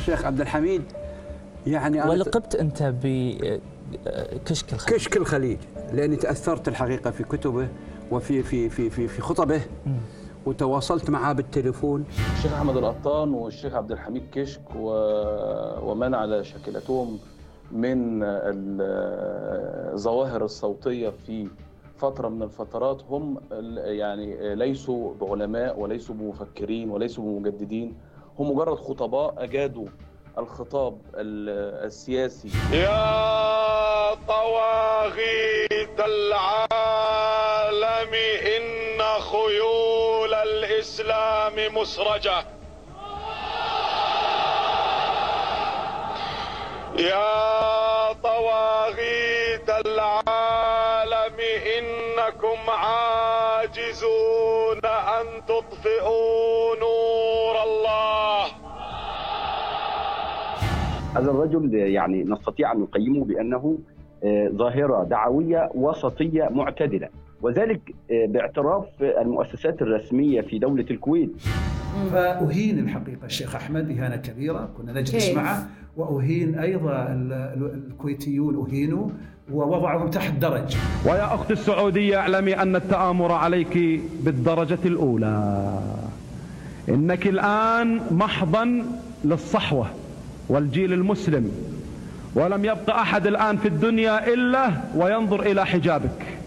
الشيخ عبد الحميد يعني ولقبت أنت بكشك الخليج؟ كشك الخليج لأني تأثرت الحقيقة في كتبه وفي في في في في خطبه وتواصلت معاه بالتليفون. الشيخ أحمد القطان والشيخ عبد الحميد كشك و... ومن على شاكلتهم من الظواهر الصوتية في فترة من الفترات هم يعني ليسوا بعلماء وليسوا بمفكرين وليسوا بمجددين. هم مجرد خطباء أجادوا الخطاب السياسي. يا طواغيت العالم إن خيول الإسلام مسرجة. يا طواغيت العالم إنكم عاجزون أن تطفئوا نور هذا الرجل يعني نستطيع أن نقيمه بأنه ظاهرة دعوية وسطية معتدلة. وذلك باعتراف المؤسسات الرسمية في دولة الكويت. فأهين الحقيقة الشيخ أحمد إهانة كبيرة كنا نجلس. معه. وأهين أيضا الكويتيون أهينوا ووضعهم تحت درج. ويا أخت السعودية اعلمي أن التآمر عليك بالدرجة الأولى. إنك الآن محضا للصحوة. والجيل المسلم ولم يبق أحد الآن في الدنيا إلا وينظر إلى حجابك.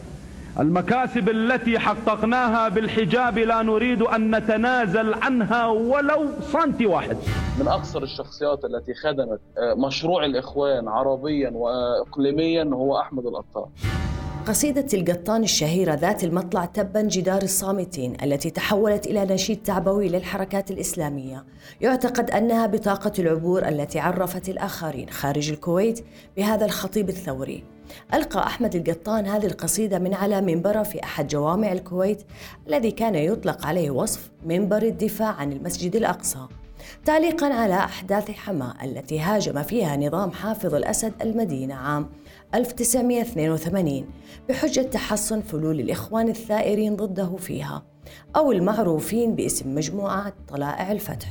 المكاسب التي حققناها بالحجاب لا نريد أن نتنازل عنها ولو سنتي واحد. من أكثر الشخصيات التي خدمت مشروع الإخوان عربيا وإقليميا هو أحمد القطان قصيدة القطان الشهيرة ذات المطلع تبا جدار الصامتين التي تحولت إلى نشيد تعبوي للحركات الإسلامية. يعتقد أنها بطاقة العبور التي عرفت الآخرين خارج الكويت بهذا الخطيب الثوري. ألقى أحمد القطان هذه القصيدة من على منبره في أحد جوامع الكويت الذي كان يطلق عليه وصف منبر الدفاع عن المسجد الأقصى. تعليقا على أحداث حماة التي هاجم فيها نظام حافظ الأسد المدينة عام 1982 بحجة تحصن فلول الإخوان الثائرين ضده فيها أو المعروفين باسم مجموعة طلائع الفتح.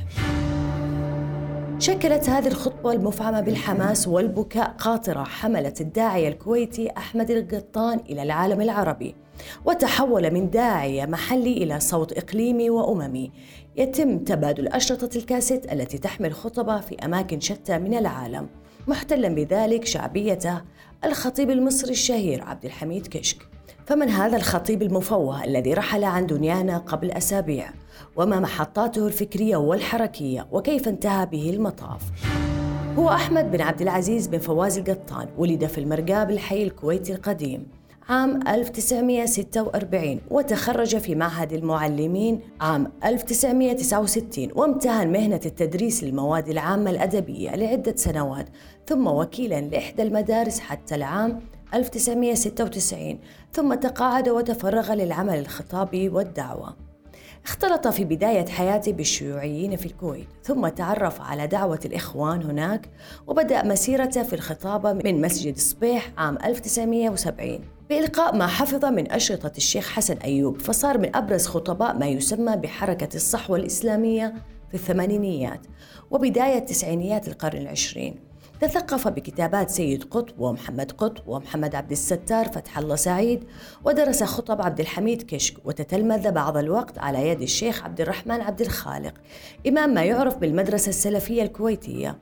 شكلت هذه الخطبة المفعمة بالحماس والبكاء قاطرة حملت الداعية الكويتي أحمد القطان إلى العالم العربي وتحول من داعية محلي إلى صوت إقليمي وأممي. يتم تبادل أشرطة الكاسيت التي تحمل خطبة في أماكن شتى من العالم محتلا بذلك شعبيته الخطيب المصري الشهير عبد الحميد كشك. فمن هذا الخطيب المفوه الذي رحل عن دنيانا قبل أسابيع؟ وما محطاته الفكرية والحركية؟ وكيف انتهى به المطاف؟ هو أحمد بن عبد العزيز بن فواز القطان ولد في المرقاة بالحي الكويتي القديم. عام 1946 وتخرج في معهد المعلمين عام 1969 وامتهن مهنة التدريس للمواد العامة الأدبية لعدة سنوات ثم وكيلا لإحدى المدارس حتى العام 1996 ثم تقاعد وتفرغ للعمل الخطابي والدعوة. اختلط في بداية حياته بالشيوعيين في الكويت ثم تعرف على دعوة الإخوان هناك وبدأ مسيرته في الخطابة من مسجد صبيح عام 1970 بإلقاء ما حفظ من أشرطة الشيخ حسن أيوب فصار من أبرز خطباء ما يسمى بحركة الصحوة الإسلامية في الثمانينيات وبداية تسعينيات القرن العشرين. تثقف بكتابات سيد قطب ومحمد قطب ومحمد عبد الستار فتح الله سعيد ودرس خطب عبد الحميد كشك وتتلمذ بعض الوقت على يد الشيخ عبد الرحمن عبد الخالق إمام ما يعرف بالمدرسة السلفية الكويتية.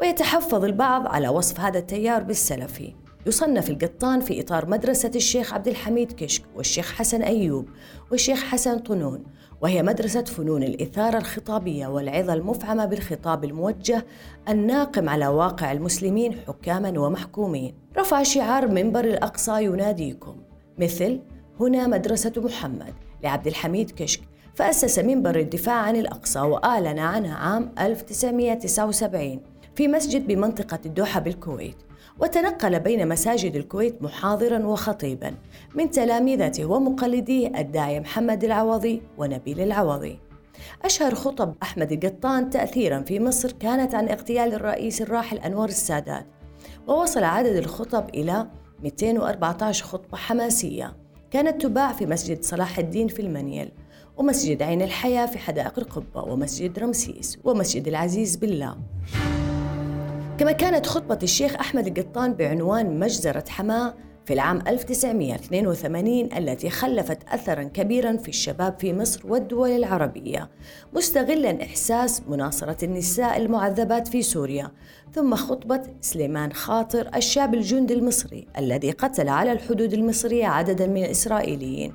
ويتحفظ البعض على وصف هذا التيار بالسلفي. يصنف القطان في إطار مدرسة الشيخ عبد الحميد كشك والشيخ حسن أيوب والشيخ حسن طنون وهي مدرسة فنون الإثارة الخطابية والعظة المفعمة بالخطاب الموجه الناقم على واقع المسلمين حكاما ومحكومين. رفع شعار منبر الأقصى يناديكم. مثل هنا مدرسة محمد لعبد الحميد كشك فأسس منبر الدفاع عن الأقصى وأعلن عنها عام 1979 في مسجد بمنطقة الدوحة بالكويت. وتنقل بين مساجد الكويت محاضرا وخطيبا من تلامذته ومقلديه الداعية محمد العوضي ونبيل العوضي. أشهر خطب أحمد القطان تأثيرا في مصر كانت عن اغتيال الرئيس الراحل أنور السادات ووصل عدد الخطب إلى 214 خطبة حماسية كانت تباع في مسجد صلاح الدين في المنيل ومسجد عين الحياة في حدائق القبة ومسجد رمسيس ومسجد العزيز بالله. كما كانت خطبة الشيخ أحمد القطان بعنوان مجزرة حماة في العام 1982 التي خلفت أثرا كبيرا في الشباب في مصر والدول العربية مستغلا إحساس مناصرة النساء المعذبات في سوريا. ثم خطبة سليمان خاطر الشاب الجندي المصري الذي قتل على الحدود المصرية عددا من الإسرائيليين.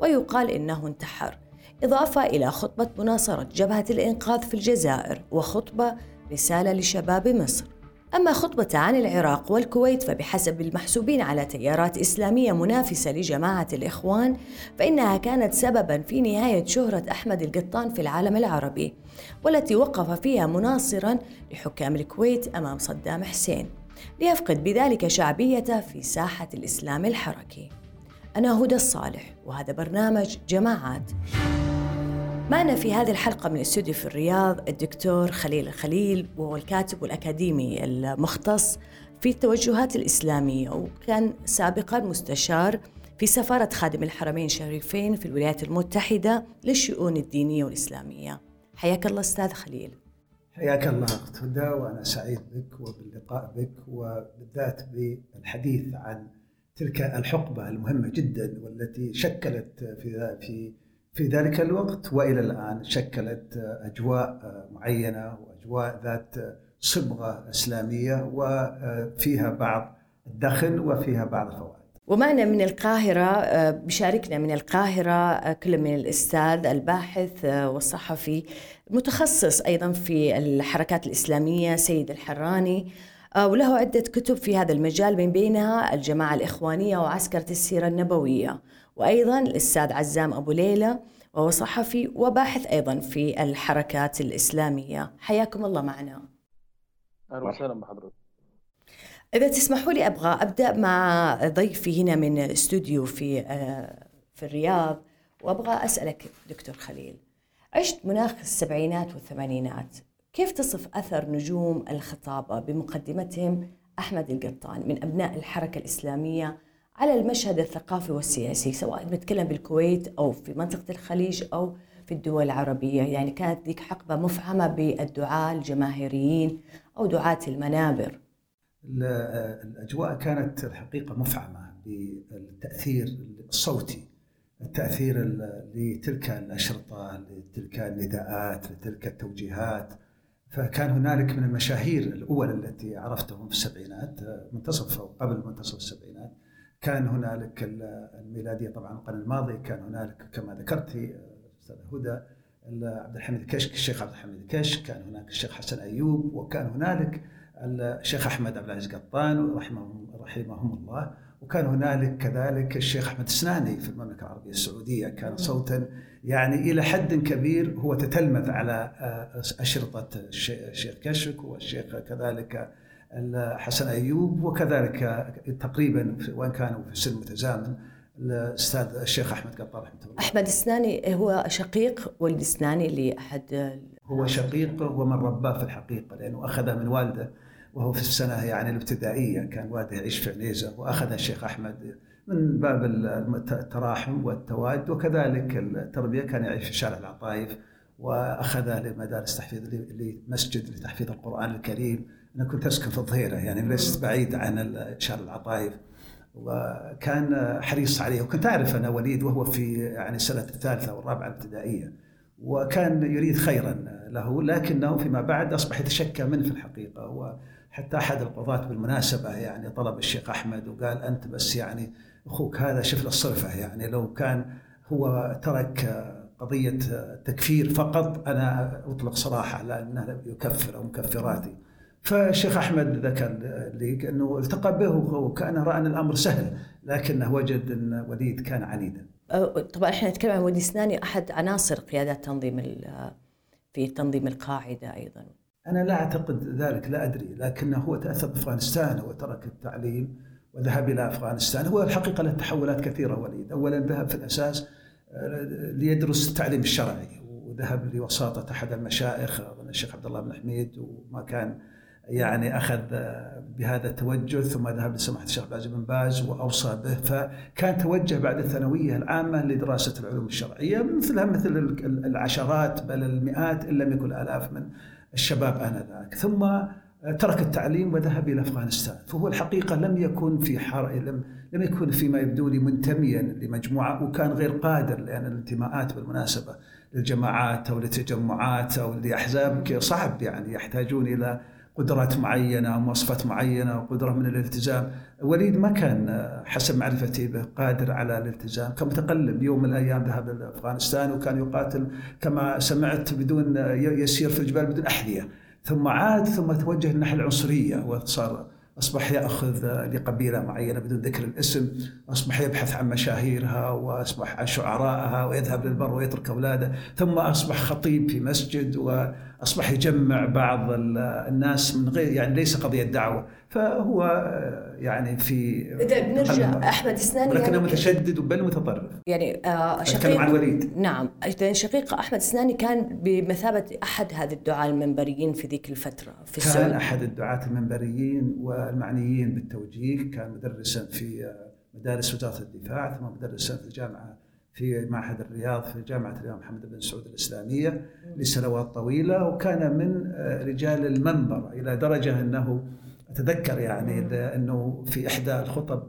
ويقال إنه انتحر. إضافة إلى خطبة مناصرة جبهة الإنقاذ في الجزائر وخطبة رسالة لشباب مصر. أما خطبة عن العراق والكويت فبحسب المحسوبين على تيارات إسلامية منافسة لجماعة الإخوان فإنها كانت سببا في نهاية شهرة أحمد القطان في العالم العربي والتي وقف فيها مناصرا لحكام الكويت أمام صدام حسين ليفقد بذلك شعبيته في ساحة الإسلام الحركي. أنا هدى الصالح وهذا برنامج جماعات. معنا في هذه الحلقة من الاستوديو في الرياض الدكتور خليل الخليل وهو الكاتب والأكاديمي المختص في التوجهات الإسلامية وكان سابقا مستشار في سفارة خادم الحرمين الشريفين في الولايات المتحدة للشؤون الدينية والإسلامية. حياك الله أستاذ خليل. حياك الله أخت هدى وأنا سعيد بك وباللقاء بك وبالذات بالحديث عن تلك الحقبة المهمة جدا والتي شكلت في في في ذلك الوقت وإلى الآن شكلت أجواء معينة وأجواء ذات صبغة إسلامية وفيها بعض الدخل وفيها بعض الفوائد. ومعنا من القاهرة بشاركنا من القاهرة كل من الأستاذ الباحث والصحفي متخصص أيضا في الحركات الإسلامية سيد الحراني وله عدة كتب في هذا المجال من بينها الجماعة الإخوانية وعسكرة السيرة النبوية وأيضا الأستاذ عزام أبو ليلى وهو صحفي وباحث أيضا في الحركات الإسلامية. حياكم الله معنا. أهلا وسهلا بحضرتك. إذا تسمحوا لي أبغى أبدأ مع ضيفي هنا من الاستوديو في في الرياض وأبغى أسألك دكتور خليل. عشت مناخ السبعينات والثمانينات. كيف تصف أثر نجوم الخطابة بمقدمتهم أحمد القطان من أبناء الحركة الإسلامية على المشهد الثقافي والسياسي سواء نتكلم بالكويت أو في منطقة الخليج أو في الدول العربية. يعني كانت ذيك حقبة مفعمة بالدعاة الجماهيريين أو دعاة المنابر. الأجواء كانت الحقيقة مفعمة بالتأثير الصوتي التأثير لتلك الأشرطة لتلك النداءات لتلك التوجيهات. فكان هنالك من المشاهير الأول التي عرفتهم في السبعينات منتصف أو قبل منتصف السبعينات كان هنالك الميلادية طبعا القرن الماضي كان هنالك كما ذكرتي أستاذ هدى عبد الحميد الكشك الشيخ عبد الحميد الكشك كان هناك الشيخ حسن أيوب وكان هنالك الشيخ أحمد عبد العزيز قطان رحمهم رحمهم الله وكان هنالك كذلك الشيخ أحمد السناني في المملكة العربية السعودية كان صوتا يعني إلى حد كبير هو تتلمذ على أشرطة الشيخ كشك والشيخ كذلك حسن أيوب وكذلك تقريبا وإن كانوا في سن متزامن الأستاذ الشيخ أحمد قطار رحمة الله. أحمد السناني هو شقيق ولد السناني لأحد هو شقيق ومن رباه في الحقيقة لأنه أخذ من والده وهو في السنة يعني الابتدائية كان والده يعيش في عنيزة وأخذ الشيخ أحمد من باب التراحم والتواد وكذلك التربية كان يعيش في شارع العطايف وأخذ لمدارس تحفيظ لمسجد لتحفيظ القرآن الكريم. أنا كنت أسكن في الظهيرة يعني لست بعيد عن شارع العطايف. وكان حريص عليه. وكنت أعرف أنا وليد وهو في يعني السنة الثالثة والرابعة الابتدائية. وكان يريد خيرا له لكنه فيما بعد أصبح يتشكى منه في الحقيقة. وحتى أحد القضاة بالمناسبة يعني طلب الشيخ أحمد وقال أنت بس يعني أخوك هذا شوف له الصرفه يعني لو كان هو ترك قضية تكفير فقط أنا أطلق صراحة لأنه يكفر أو مكفراتي فالشيخ أحمد ذكر لي أنه التقى به وكان رأى أن الأمر سهل لكنه وجد أن وليد كان عنيدا. طبعا إحنا نتكلم عن وليد سناني أحد عناصر قيادات تنظيم في تنظيم القاعدة أيضا. أنا لا أعتقد ذلك لا أدري لكنه هو تأثر بأفغانستان هو ترك التعليم وذهب إلى أفغانستان هو الحقيقة له تحولات كثيرة وليد، اولا ذهب في الأساس ليدرس التعليم الشرعي. وذهب لوساطة أحد المشايخ الشيخ عبد الله بن حميد وما كان يعني أخذ بهذا التوجه ثم ذهب لسماحة الشيخ عبد بن باز وأوصى به. فكان توجه بعد الثانوية العامة لدراسة العلوم الشرعية مثلها مثل العشرات بل المئات إن لم يكن الاف من الشباب آنذاك. ثم ترك التعليم وذهب إلى أفغانستان، فهو الحقيقة لم يكن في حر... لم لم يكن فيما يبدو لي منتميا لمجموعة وكان غير قادر لأن الانتماءات بالمناسبة للجماعات أو لتجمعات أو لأحزاب صعب يعني يحتاجون إلى قدرات معينة مواصفات معينة وقدره من الالتزام. وليد ما كان حسب معرفتي به قادر على الالتزام. كان متقلب. يوم من الأيام ذهب لافغانستان وكان يقاتل كما سمعت بدون يسير في الجبال بدون أحذية. ثم عاد ثم توجه الناحيه العنصرية وصار أصبح يأخذ لقبيلة معينة بدون ذكر الاسم، أصبح يبحث عن مشاهيرها وأصبح عن شعرائها ويذهب للبر ويترك أولاده، ثم أصبح خطيب في مسجد واصبح يجمع بعض الناس من غير يعني ليس قضية دعوة، فهو يعني في إذا بنرجع أحمد سناني ولكنه يعني متشدد بل متطرف. يعني آه اتكلم عن وليد نعم. إذا شقيق أحمد سناني كان بمثابة أحد هذه الدعاة المنبريين في ذيك الفترة في كان السعوديه أحد الدعاة المنبريين والمعنيين بالتوجيه كان مدرسا في مدارس وزارة الدفاع ثم مدرسا في الجامعة في معهد الرياض في جامعة الإمام محمد بن سعود الإسلامية لسنوات طويلة وكان من رجال المنبر إلى درجة أنه أتذكر يعني أنه في إحدى الخطب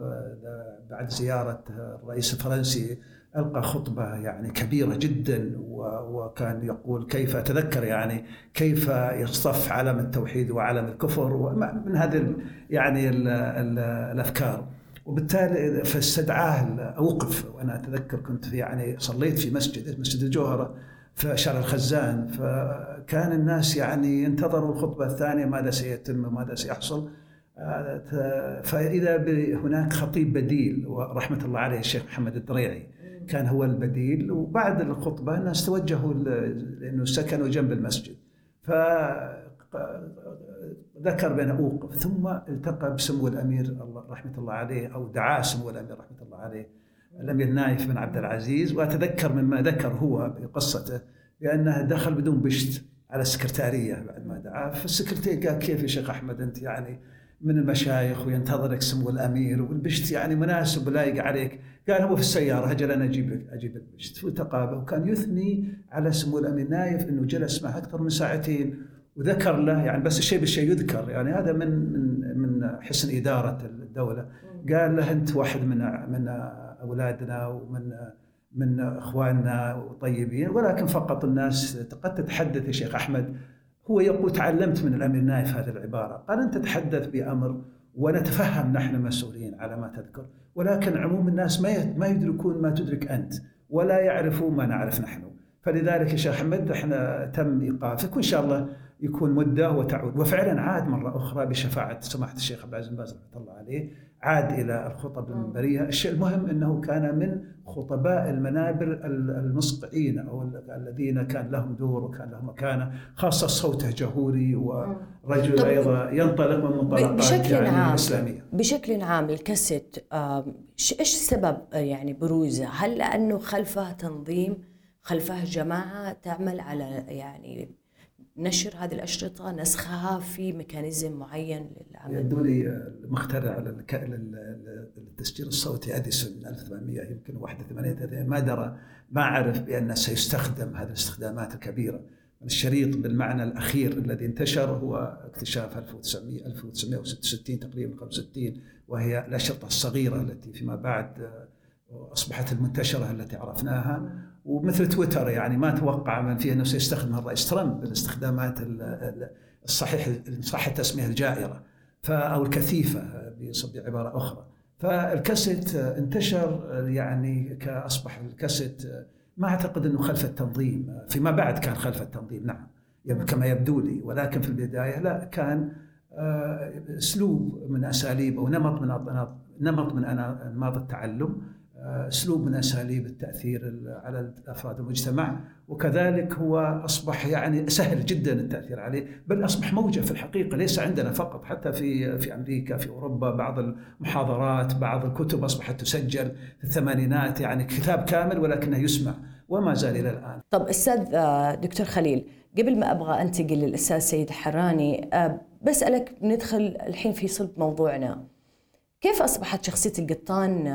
بعد زيارة الرئيس الفرنسي ألقى خطبة يعني كبيرة جدا وكان يقول كيف أتذكر يعني كيف يصطف علم التوحيد وعلم الكفر من هذه يعني ال ال الأفكار. وبالتالي فاستدعاه أوقف. وأنا أتذكر كنت في يعني صليت في مسجد مسجد الجوهرة في شارع الخزان. فكان الناس يعني ينتظروا الخطبة الثانية ماذا سيتم؟ وماذا سيحصل؟ فإذا هناك خطيب بديل ورحمة الله عليه الشيخ محمد الدريعي كان هو البديل. وبعد الخطبة الناس توجهوا لأنه سكنوا جنب المسجد. ف ذكر بأن أوقف ثم التقى بسمو الأمير رحمة الله عليه أو دعاه سمو الأمير رحمة الله عليه الأمير نايف بن عبد العزيز. وأتذكر مما ذكر هو بقصته بأنه دخل بدون بشت على السكرتارية بعد ما دعاه فالسكرتير قال كيف يا شيخ أحمد أنت يعني من المشايخ وينتظرك سمو الأمير والبشت يعني مناسب ولايق عليك؟ قال هو في السيارة أجل أنا أجيب أجيب البشت. وتقابل وكان يثني على سمو الأمير نايف إنه جلس معه أكثر من ساعتين. وذكر له يعني بس الشيء بالشيء يذكر. يعني هذا من من من حسن إدارة الدولة. قال له أنت واحد من من أولادنا ومن من إخواننا وطيبين ولكن فقط الناس قد تتحدث يا شيخ أحمد. هو يقول تعلمت من الأمير نايف هذه العبارة. قال أنت تتحدث بأمر ونتفهم نحن مسؤولين على ما تذكر ولكن عموم الناس ما ما يدركون ما تدرك أنت ولا يعرفون ما نعرف نحن. فلذلك يا شيخ أحمد إحنا تم إيقافك وإن شاء الله يكون مدة وتعود وفعلا عاد مرة أخرى بشفاعة سماحه الشيخ عبد العزيز بن باز رحمة الله عليه عاد إلى الخطب المنبرية، الشيء المهم إنه كان من خطباء المنابر المصقعين أو الذين كان لهم دور وكان لهم مكانة، خاصة صوته جهوري ورجل أيضا ينطلق من منطلقات بشكل يعني عام الاسلاميه. بشكل عام الكاسيت إيش سبب يعني بروزه؟ هل لأنه خلفه تنظيم، خلفه جماعة تعمل على يعني نشر هذه الأشرطة نسخها في ميكانيزم معين للعمل. يبدو لي مخترع التسجيل الصوتي أديسون 1800 يمكن 81 ما درى ما عرف بأنه سيستخدم هذه الاستخدامات الكبيرة. الشريط بالمعنى الأخير الذي انتشر هو اكتشاف 1900 1966 تقريبا 65 وهي الأشرطة الصغيرة التي فيما بعد أصبحت المنتشرة التي عرفناها. ومثل تويتر يعني ما توقع من فيه إنه سيستخدمها الرئيس ترامب بالاستخدامات الصحيح صح التسميه الجائرة أو الكثيفة بعباره أخرى. فالكاسيت انتشر يعني كأصبح الكاسيت ما أعتقد إنه خلف التنظيم فيما بعد كان خلف التنظيم نعم كما يبدو لي. ولكن في البداية لا كان أسلوب من أساليب أو نمط من نمط من انماط التعلم. أسلوب من اساليب التاثير على افراد المجتمع وكذلك هو أصبح يعني سهل جدا التأثير عليه بل أصبح موجة في الحقيقة ليس عندنا فقط حتى في في أمريكا في أوروبا بعض المحاضرات بعض الكتب أصبحت تسجل في الثمانينات يعني كتاب كامل ولكنه يسمع وما زال إلى الآن. طب أستاذ دكتور خليل قبل ما أبغى أنتقل للأستاذ سيد حراني بسألك ندخل الحين في صلب موضوعنا. كيف أصبحت شخصية القطان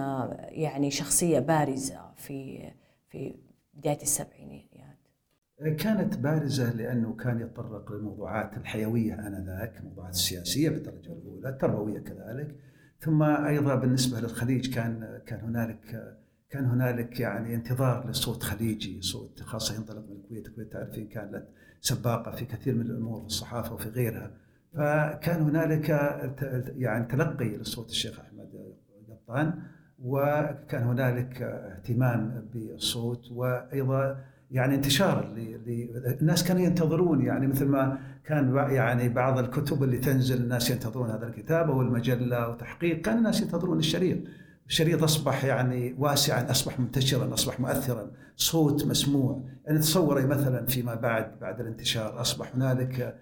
يعني شخصية بارزة في في بداية السبعينيات؟ كانت بارزة لأنه كان يتطرق للموضوعات الحيوية آنذاك الموضوعات السياسية بالدرجة الأولى التربوية كذلك. ثم أيضا بالنسبة للخليج كان كان هنالك كان هنالك يعني انتظار لصوت خليجي صوت خاصة ينطلق من الكويت. الكويت تعرفين كانت سباقة في كثير من الأمور في الصحافة وفي غيرها. فكان هنالك يعني تلقي لصوت الشيخ أحمد قطان وكان هنالك اهتمام بالصوت وأيضا يعني انتشار الناس كانوا ينتظرون يعني مثل ما كان يعني بعض الكتب اللي تنزل الناس ينتظرون هذا الكتاب أو المجلة وتحقيق كان الناس ينتظرون الشريط. الشريط أصبح يعني واسعا أصبح منتشرا أصبح مؤثرا صوت مسموع. يعني تصوري مثلا فيما بعد بعد الانتشار أصبح هنالك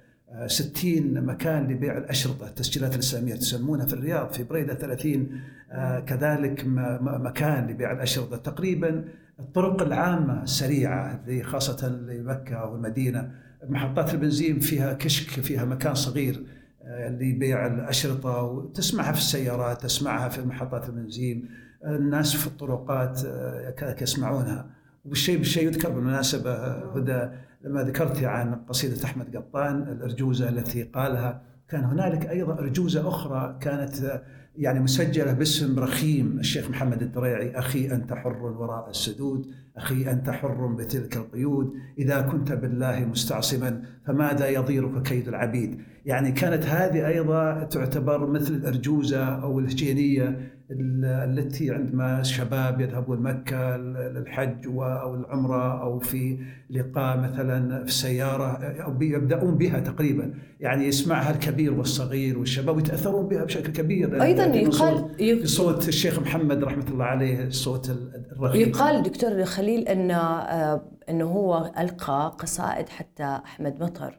60 مكان لبيع الأشرطة التسجيلات الإسلامية تسمونها في الرياض في بريدة 30 آه، كذلك مكان لبيع الأشرطة. تقريبا الطرق العامة السريعة خاصة لمكة والمدينة محطات البنزين فيها كشك فيها مكان صغير آه، لبيع الأشرطة وتسمعها في السيارات تسمعها في محطات البنزين. الناس في الطرقات آه، يسمعونها. والشيء بالشيء يذكر بالمناسبة هدى. لما ذكرت عن قصيدة أحمد قطان الأرجوزة التي قالها كان هنالك أيضا أرجوزة أخرى كانت يعني مسجلة باسم رخيم. الشيخ محمد الدريعي أخي أنت حر وراء السدود أخي أنت حر بتلك القيود إذا كنت بالله مستعصما فماذا يضيرك كيد العبيد؟ يعني كانت هذه أيضا تعتبر مثل الأرجوزة أو الهجينية التي عندما الشباب يذهبون مكة للحج أو العمرة أو في لقاء مثلا في السيارة أو يبدأون بها تقريبا. يعني يسمعها الكبير والصغير والشباب ويتأثرون بها بشكل كبير. أيضا يقال بصوت الشيخ محمد رحمة الله عليه الصوت الرغيف. يقال دكتور خليل أن آه، أنه هو ألقى قصائد حتى أحمد مطر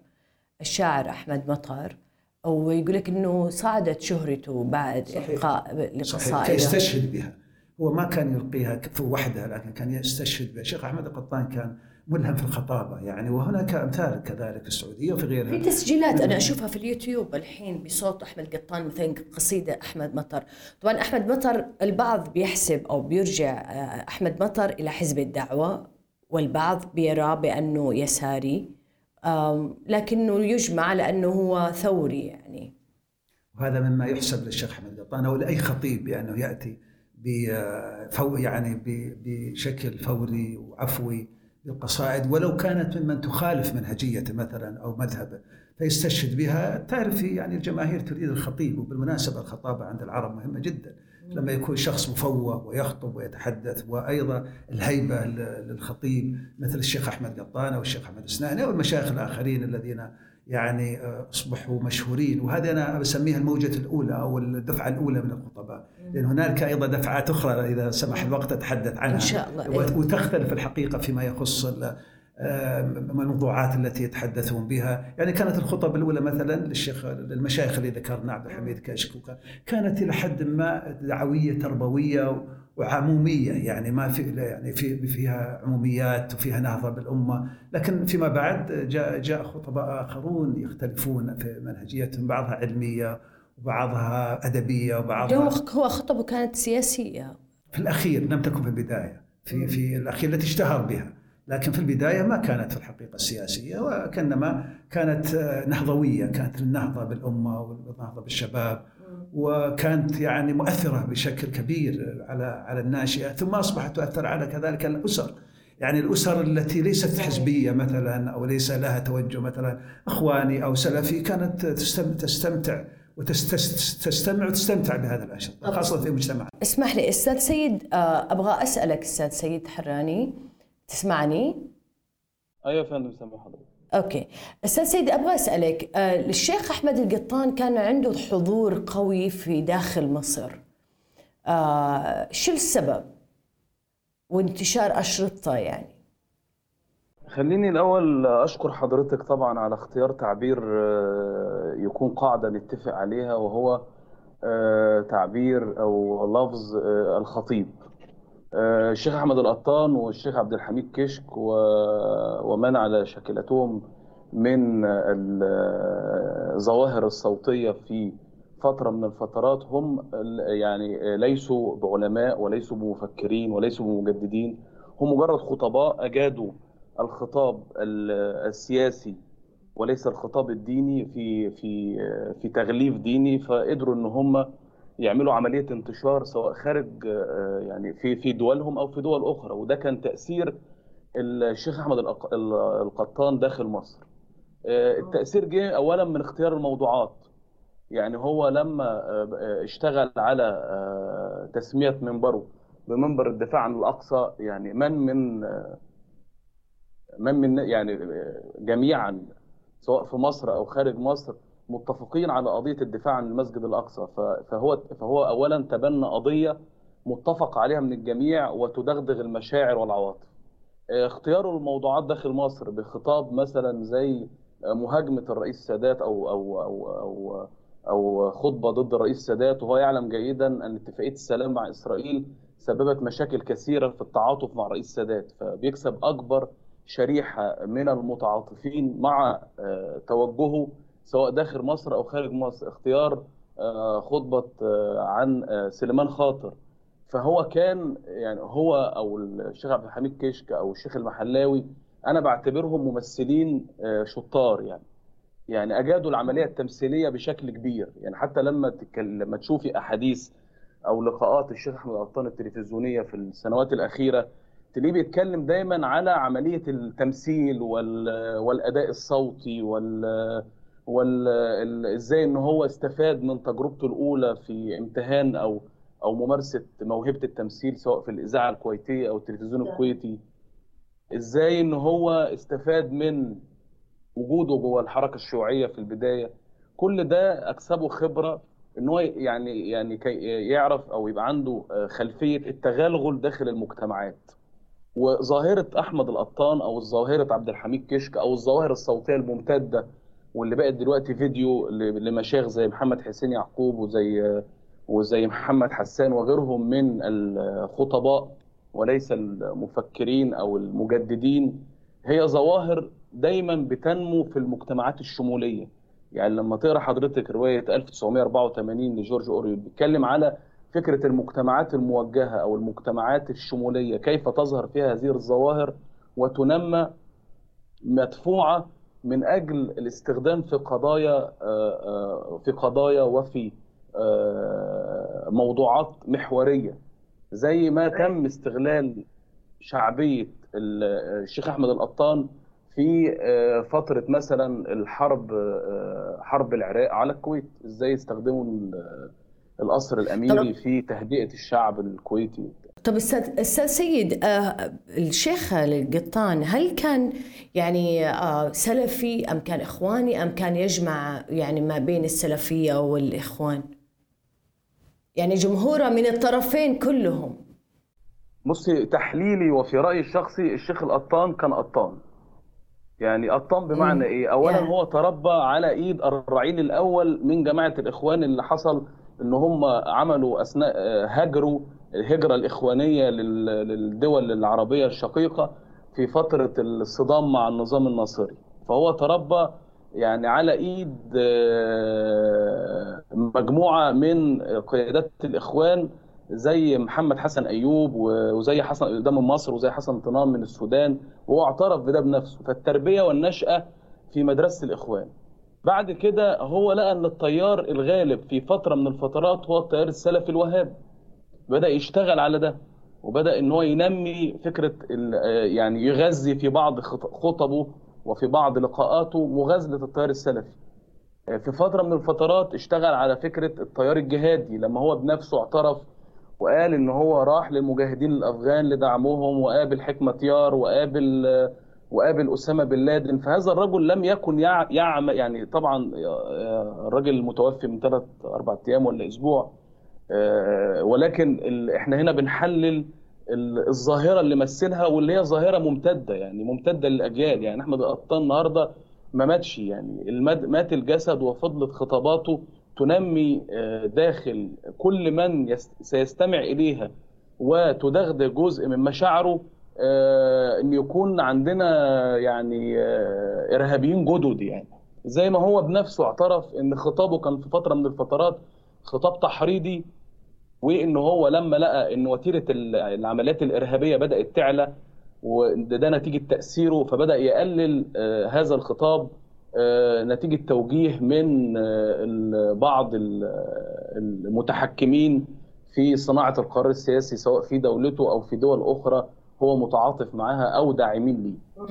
الشاعر أحمد مطر. ويقول لك إنه صعدت شهرته بعد إلقاء لقصائده يستشهد بها. هو ما كان يلقيها في وحدة لكن كان يستشهد بها. الشيخ أحمد القطان كان ملهم في الخطابة يعني وهناك أمثال كذلك في السعودية وفي غيرها. في تسجيلات أنا أشوفها في اليوتيوب الحين بصوت أحمد قطان مثلا قصيدة أحمد مطر. طبعا أحمد مطر البعض بيحسب أو بيرجع آه، أحمد مطر إلى حزب الدعوة والبعض بيرى بأنه يساري. لكنه يجمع لأنه هو ثوري يعني. وهذا مما يحسب للشيخ أحمد قطان أو لأي خطيب بأنه يأتي بفو يعني بشكل فوري وعفوي بالقصائد ولو كانت ممن تخالف منهجيته مثلا أو مذهبه فيستشهد بها. تعرفي يعني الجماهير تريد الخطيب وبالمناسبة الخطابة عند العرب مهمة جدا. لما يكون شخص مفوه ويخطب ويتحدث وأيضا الهيبة للخطيب مثل الشيخ أحمد قطان أو الشيخ أحمد السناني أو المشايخ الآخرين الذين يعني آه، أصبحوا مشهورين. وهذه أنا بسميها الموجة الأولى أو الدفعة الأولى من الخطباء. لأن هنالك أيضا دفعات أخرى إذا سمح الوقت اتحدث عنها. إن شاء الله. وتختلف الحقيقة فيما يخص الموضوعات التي يتحدثون بها. يعني كانت الخطب الأولى مثلا للشيخ المشايخ اللي ذكرنا عبد الحميد كشك كانت إلى حد ما دعوية تربوية وعمومية. يعني ما في يعني في فيها عموميات وفيها نهضة بالأمة. لكن فيما بعد جاء جاء خطباء آخرون يختلفون في منهجيتهم بعضها علمية وبعضها أدبية وبعضها هو خطبه كانت سياسية. في الأخير لم تكن في البداية في في الأخير التي اشتهر بها. لكن في البداية ما كانت في الحقيقة السياسية وكأنما كانت نهضوية كانت النهضة بالأمة والنهضة بالشباب وكانت يعني مؤثرة بشكل كبير على على الناشئة ثم أصبحت تؤثر على كذلك الأسر. يعني الأسر التي ليست حزبية مثلا أو ليس لها توجه مثلا أخواني أو سلفي كانت تستمتع وتستمع وتستمتع بهذا الأشياء خاصة في مجتمعنا. اسمح لي أستاذ سيد آه، أبغى أسألك أستاذ سيد حراني تسمعني؟ أيوه فندم سامع حضرتك أوكي. أستاذ سيدي أبغى أسألك آه، الشيخ أحمد القطان كان عنده حضور قوي في داخل مصر. آه شو السبب؟ وانتشار اشرطته يعني. خليني الأول أشكر حضرتك طبعا على اختيار تعبير آه، يكون قاعدة نتفق عليها وهو تعبير أو لفظ الخطيب. الشيخ أحمد القطان والشيخ عبد الحميد كشك ومن على شكلتهم من الظواهر الصوتية في فترة من الفترات هم يعني ليسوا بعلماء وليسوا بمفكرين وليسوا بمجددين هم مجرد خطباء أجادوا الخطاب ال- السياسي وليس الخطاب الديني في في في تغليف ديني فقدروا إن هم يعملوا عملية انتشار سواء خارج آه، يعني في في دولهم أو في دول أخرى. وده كان تأثير الشيخ أحمد القطان داخل مصر. آه، التأثير جه اولا من اختيار الموضوعات. يعني هو لما آه، آه، اشتغل على آه، تسمية منبره بمنبر الدفاع عن الأقصى يعني من من آه، من من يعني آه، جميعا سواء في مصر أو خارج مصر متفقين على قضية الدفاع عن المسجد الأقصى فهو فهو اولا تبنى قضية متفق عليها من الجميع وتدغدغ المشاعر والعواطف. آه، اختياره الموضوعات داخل مصر بخطاب مثلا زي مهاجمة الرئيس السادات أو أو أو أو أو خطبة ضد الرئيس السادات وهو يعلم جيدا أن اتفاقية السلام مع إسرائيل سببت مشاكل كثيرة في التعاطف مع الرئيس السادات فبيكسب أكبر شريحة من المتعاطفين مع آه، توجهه سواء داخل مصر أو خارج مصر اختيار آه، خطبة آه، عن آه، سليمان خاطر. فهو كان يعني هو أو الشيخ عبد الحميد كشك أو الشيخ المحلاوي أنا بعتبرهم ممثلين شطار يعني. يعني أجادوا العملية التمثيلية بشكل كبير. يعني حتى لما لما تشوفي أحاديث أو لقاءات الشيخ أحمد قطان التلفزيونية في السنوات الأخيرة تلاقيه بيتكلم دايما على عملية التمثيل وال... والأداء الصوتي وال وال ال- إزاي ان هو استفاد من تجربته الاولى في امتهان أو أو ممارسة موهبة التمثيل سواء في الإذاعة الكويتية أو التلفزيون الكويتي. إزاي ان هو استفاد من وجوده جوه الحركة الشيوعية في البداية. كل ده اكسبه خبرة ان هو يعني يعني كي يعرف أو يبقى عنده آه، خلفية التغلغل داخل المجتمعات. وظاهرة أحمد القطان أو ظاهره عبد الحميد كشك أو الظواهر الصوتية الممتدة واللي بقت دلوقتي فيديو لمشايخ زي محمد حسين يعقوب وزي وزي محمد حسان وغيرهم من الخطباء وليس المفكرين أو المجددين هي ظواهر دايما بتنمو في المجتمعات الشمولية. يعني لما تقرأ حضرتك رواية 1984 لجورج أوريل بيتكلم على فكرة المجتمعات الموجهة أو المجتمعات الشمولية كيف تظهر فيها هذه الظواهر وتنمى مدفوعة من أجل الاستخدام في قضايا آه، آه، في قضايا وفي آه، موضوعات محورية زي ما تم استغلال شعبية ال- الشيخ أحمد القطان في فترة مثلا الحرب حرب العراق على الكويت إزاي استخدموا ال- القصر الأميري في تهدئة الشعب الكويتي. طب أستاذ أستاذ سيد آه الشيخ القطان هل كان يعني آه سلفي أم كان إخواني أم كان يجمع يعني ما بين السلفية والإخوان؟ يعني جمهوره من الطرفين كلهم بصي تحليلي وفي رأيي الشخصي الشيخ القطان كان قطان يعني قطان بمعنى مم. إيه اولا يعني. هو تربى على إيد الرعيل الأول من جماعة الإخوان اللي حصل إن هم عملوا أثناء آه، الإخوانية لل- للدول العربية الشقيقة في فترة الصدام مع النظام الناصري. فهو تربى يعني على إيد آه، مجموعة من قيادات الإخوان زي محمد حسن أيوب وزي حسن من مصر وزي حسن طنان من السودان وهو اعترف بده بنفسه. فالتربية والنشأة في مدرسة الإخوان. بعد كده هو لقى إن التيار الغالب في فترة من الفترات هو التيار السلفي الوهابي. بدأ يشتغل على ده وبدأ إن هو ينمي فكرة آه، يعني يغذي في بعض خط- خطبه وفي بعض لقاءاته مغازلة التيار السلفي. آه، في فترة من الفترات اشتغل على فكرة التيار الجهادي لما هو بنفسه اعترف وقال إن هو راح للمجاهدين الأفغان لدعمهم وقابل حكمة يار وقابل آه، وقابل أسامة بن لادن. فهذا الرجل لم يكن يع- يعمل يعني طبعا الراجل المتوفي من ثلاث أربع أيام ولا أسبوع. ولكن ال- إحنا هنا بنحلل ال- الظاهرة اللي مثلها واللي هي ظاهرة ممتدة يعني ممتدة للأجيال. يعني احمد القطان النهارده ما ماتش يعني المد- مات الجسد وفضلت خطاباته تنمي آه، داخل كل من يس- سيستمع إليها وتدغدغ جزء من مشاعره آه، إن يكون عندنا يعني آه، إرهابيين جدد. يعني زي ما هو بنفسه اعترف إن خطابه كان في فترة من الفترات خطاب تحريضي وإن هو لما لقى إن وتيرة ال- العمليات الإرهابية بدأت تعلى وده ده نتيجة تأثيره فبدأ يقلل آه، هذا الخطاب آه، نتيجة توجيه من آه، بعض ال- المتحكمين في صناعة القرار السياسي سواء في دولته أو في دول أخرى هو متعاطف معاها أو داعمين ليه.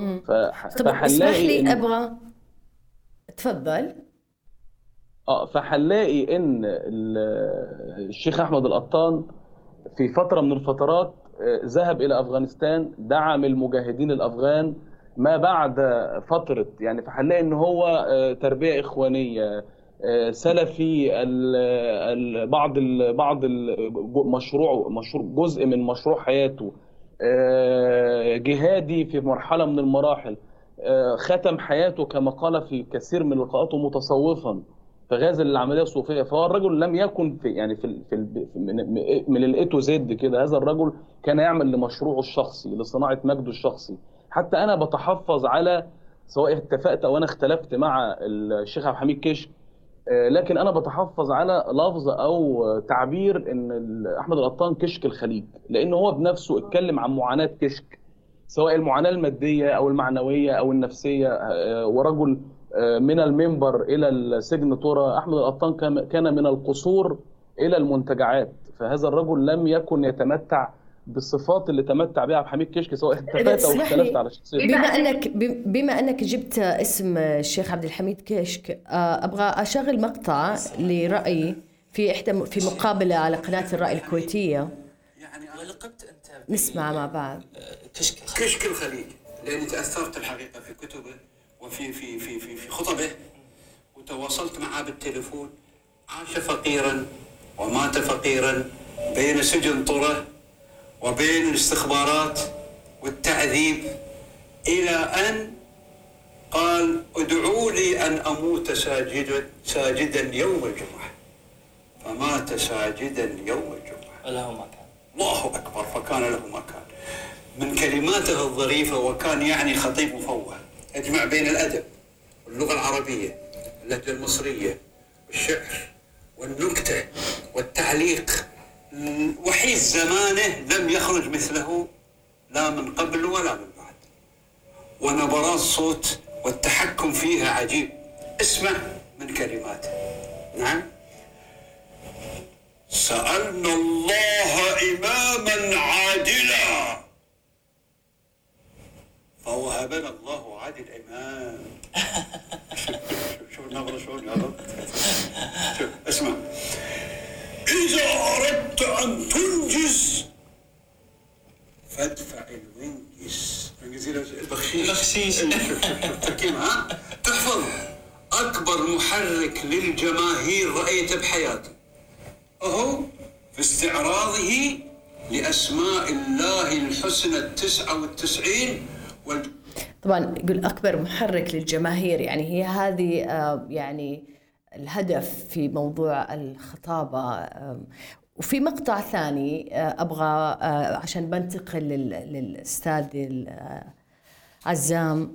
طب اسمح لي إن- أبغى تفضل. آه فهنلاقي إن ال- الشيخ أحمد القطان في فترة من الفترات آه، ذهب إلى أفغانستان دعم المجاهدين الأفغان ما بعد فترة. يعني فهنلاقي إن هو آه، تربية إخوانية آه، سلفي ال- ال- بعض ال- بعض المشروع مشروع جزء من مشروع حياته جهادي في مرحلة من المراحل ختم حياته كما قال في كثير من لقاءاته متصوفا. فغازل العملية الصوفية. فهو الرجل لم يكن في يعني في, في من, من ال A to Z كده. هذا الرجل كان يعمل لمشروعه الشخصي لصناعة مجده الشخصي. حتى أنا بتحفظ على سواء اتفقت أو أنا اختلفت مع الشيخ عبد الحميد كشك آه، لكن أنا بتحفظ على لفظ أو تعبير إن أحمد القطان كشك الخليج. لأن هو بنفسه اتكلم عن معاناة كشك سواء المعاناة المادية أو المعنوية أو النفسية. آه، ورجل من المنبر إلى السجن ترى أحمد القطان كان- من القصور إلى المنتجعات. فهذا الرجل لم يكن يتمتع بالصفات اللي تمتع بها عبد الحميد كشك سواء اتفقت أو. اختلفت على شخصيته. بما انك بما أنك جبت اسم الشيخ عبد الحميد كشك آه، أبغى أشغل مقطع لرأي في إحدى في مقابلة على قناة الرأي الكويتية. ولقبت أنت نسمع مع بعض. كشك الخليج كشك الخليج لأني تأثرت الحقيقة في كتبه. وفي في في في, في خطبه وتواصلت معه بالتليفون. عاش فقيرا ومات فقيرا بين سجن طره وبين الاستخبارات والتعذيب إلى أن قال ادعوا لي أن أموت ساجدا ساجدا يوم الجمعة. فمات ساجدا يوم الجمعة. وله ما كان الله أكبر فكان له مكان. من كلماته الظريفة وكان يعني خطيب مفوه. يجمع بين الأدب واللغة العربية اللهجة المصرية والشعر والنكتة والتعليق. وحيد زمانه لم يخرج مثله لا من قبل ولا من بعد. ونبرات صوت والتحكم فيها عجيب. اسمع من كلماته. نعم. سألنا الله إماما عادلا. فوهبنا الله عادل إمام شوف شلون يا رب شوف اسمع. إذا أردت أن تنجز فادفع الوينجز. البخشيش. البخشيش. تركيب ها؟ تحفظ. أكبر محرك للجماهير رأيته بحياتي. أهو في استعراضه لأسماء الله الحسنى التسعة والتسعين وال... طبعا يقول أكبر محرك للجماهير يعني هي هذه آه، يعني الهدف في موضوع الخطابة. وفي مقطع ثاني آه، أبغى آه، عشان بنتقل لل- للأستاذ عزام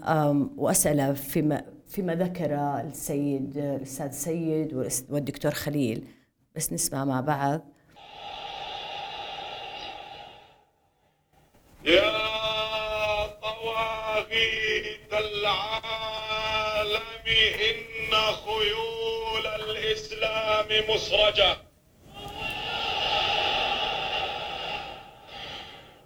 وأسأله فيما فيما ذكر السيد الأستاذ سيد والدكتور خليل. بس نسمع مع بعض يا طواغيت العالم إن خيول الإسلام مسرجة.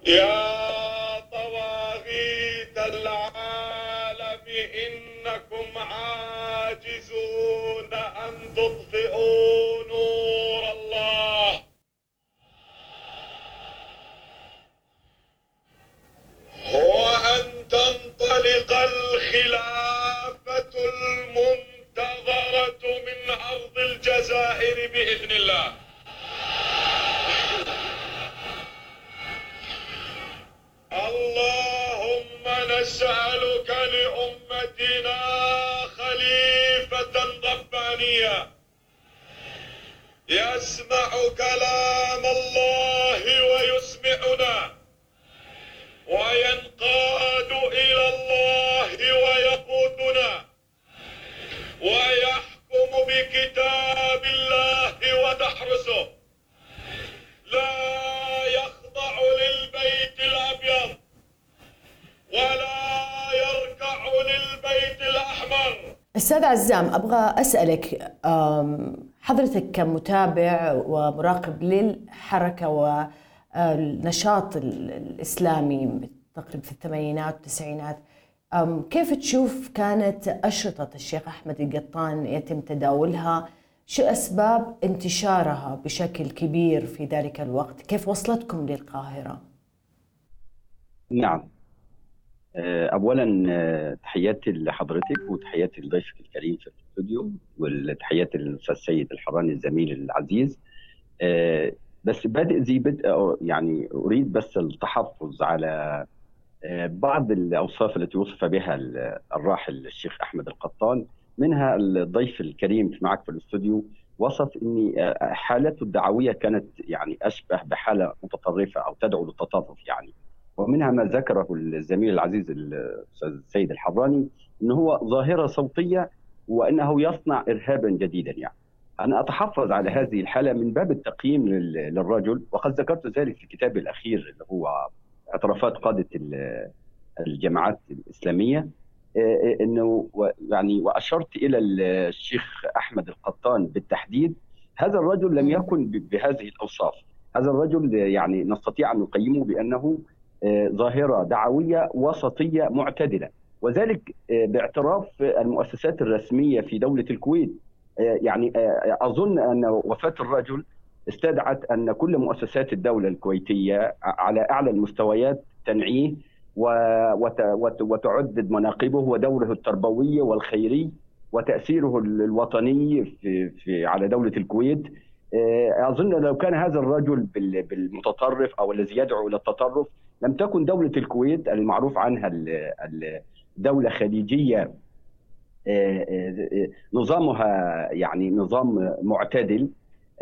يا طواغيت العالم إنكم عاجزون أن تطفئوا نور الله هو أن تنطلق الخلافة المنتظرة من أرض الجزائر بإذن الله. اللهم نسألك لأمتنا خليفة ربانيا يسمع كلام الله ويسمعنا. وينقاد لا يخضع للبيت الأبيض ولا يركع للبيت الأحمر. أستاذ عزام أبغى أسألك حضرتك كمتابع ومراقب للحركة والنشاط ال- الإسلامي تقريبا في الثمانينات والتسعينات كيف تشوف كانت أشرطة الشيخ أحمد القطان يتم تداولها؟ شو أسباب انتشارها بشكل كبير في ذلك الوقت؟ كيف وصلتكم للقاهرة؟ نعم. آه، اولا آه، تحياتي لحضرتك وتحياتي لضيفك الكريم في الاستوديو والتحيات للأستاذ سيد الحراني الزميل العزيز. آه، بس بادئ ذي بدء يعني أريد بس التحفظ على بعض الأوصاف التي وصف بها ال- الراحل الشيخ أحمد القطان. منها الضيف الكريم معك في الاستوديو وصف إن آه، حالته الدعوية كانت يعني أشبه بحالة متطرفة أو تدعو للتطرف يعني ومنها ما ذكره الزميل العزيز السيد الحراني انه هو ظاهرة صوتية وإنه يصنع ارهابا جديدا يعني. أنا أتحفظ على هذه الحالة من باب التقييم لل- للرجل وقد ذكرت ذلك في كتابي الأخير اللي هو اعترافات قادة ال- الجماعات الإسلامية إنه و- يعني وأشرت إلى الشيخ أحمد القطان بالتحديد هذا الرجل لم يكن بهذه الأوصاف. هذا الرجل يعني نستطيع أن نقيمه بأنه آه، ظاهرة دعوية وسطية معتدلة. وذلك آه، باعتراف المؤسسات الرسمية في دولة الكويت. آه، يعني آه، أظن أن وفاة الرجل استدعت أن كل مؤسسات الدولة الكويتية على أعلى المستويات تنعيه وتعدد مناقبه ودوره التربوي والخيري وتأثيره الوطني في في على دولة الكويت. آه، أظن لو كان هذا الرجل بال- بالمتطرف أو الذي يدعو إلى التطرف لم تكن دولة الكويت المعروف عنها دولة خليجية آه، آه، نظامها يعني نظام معتدل.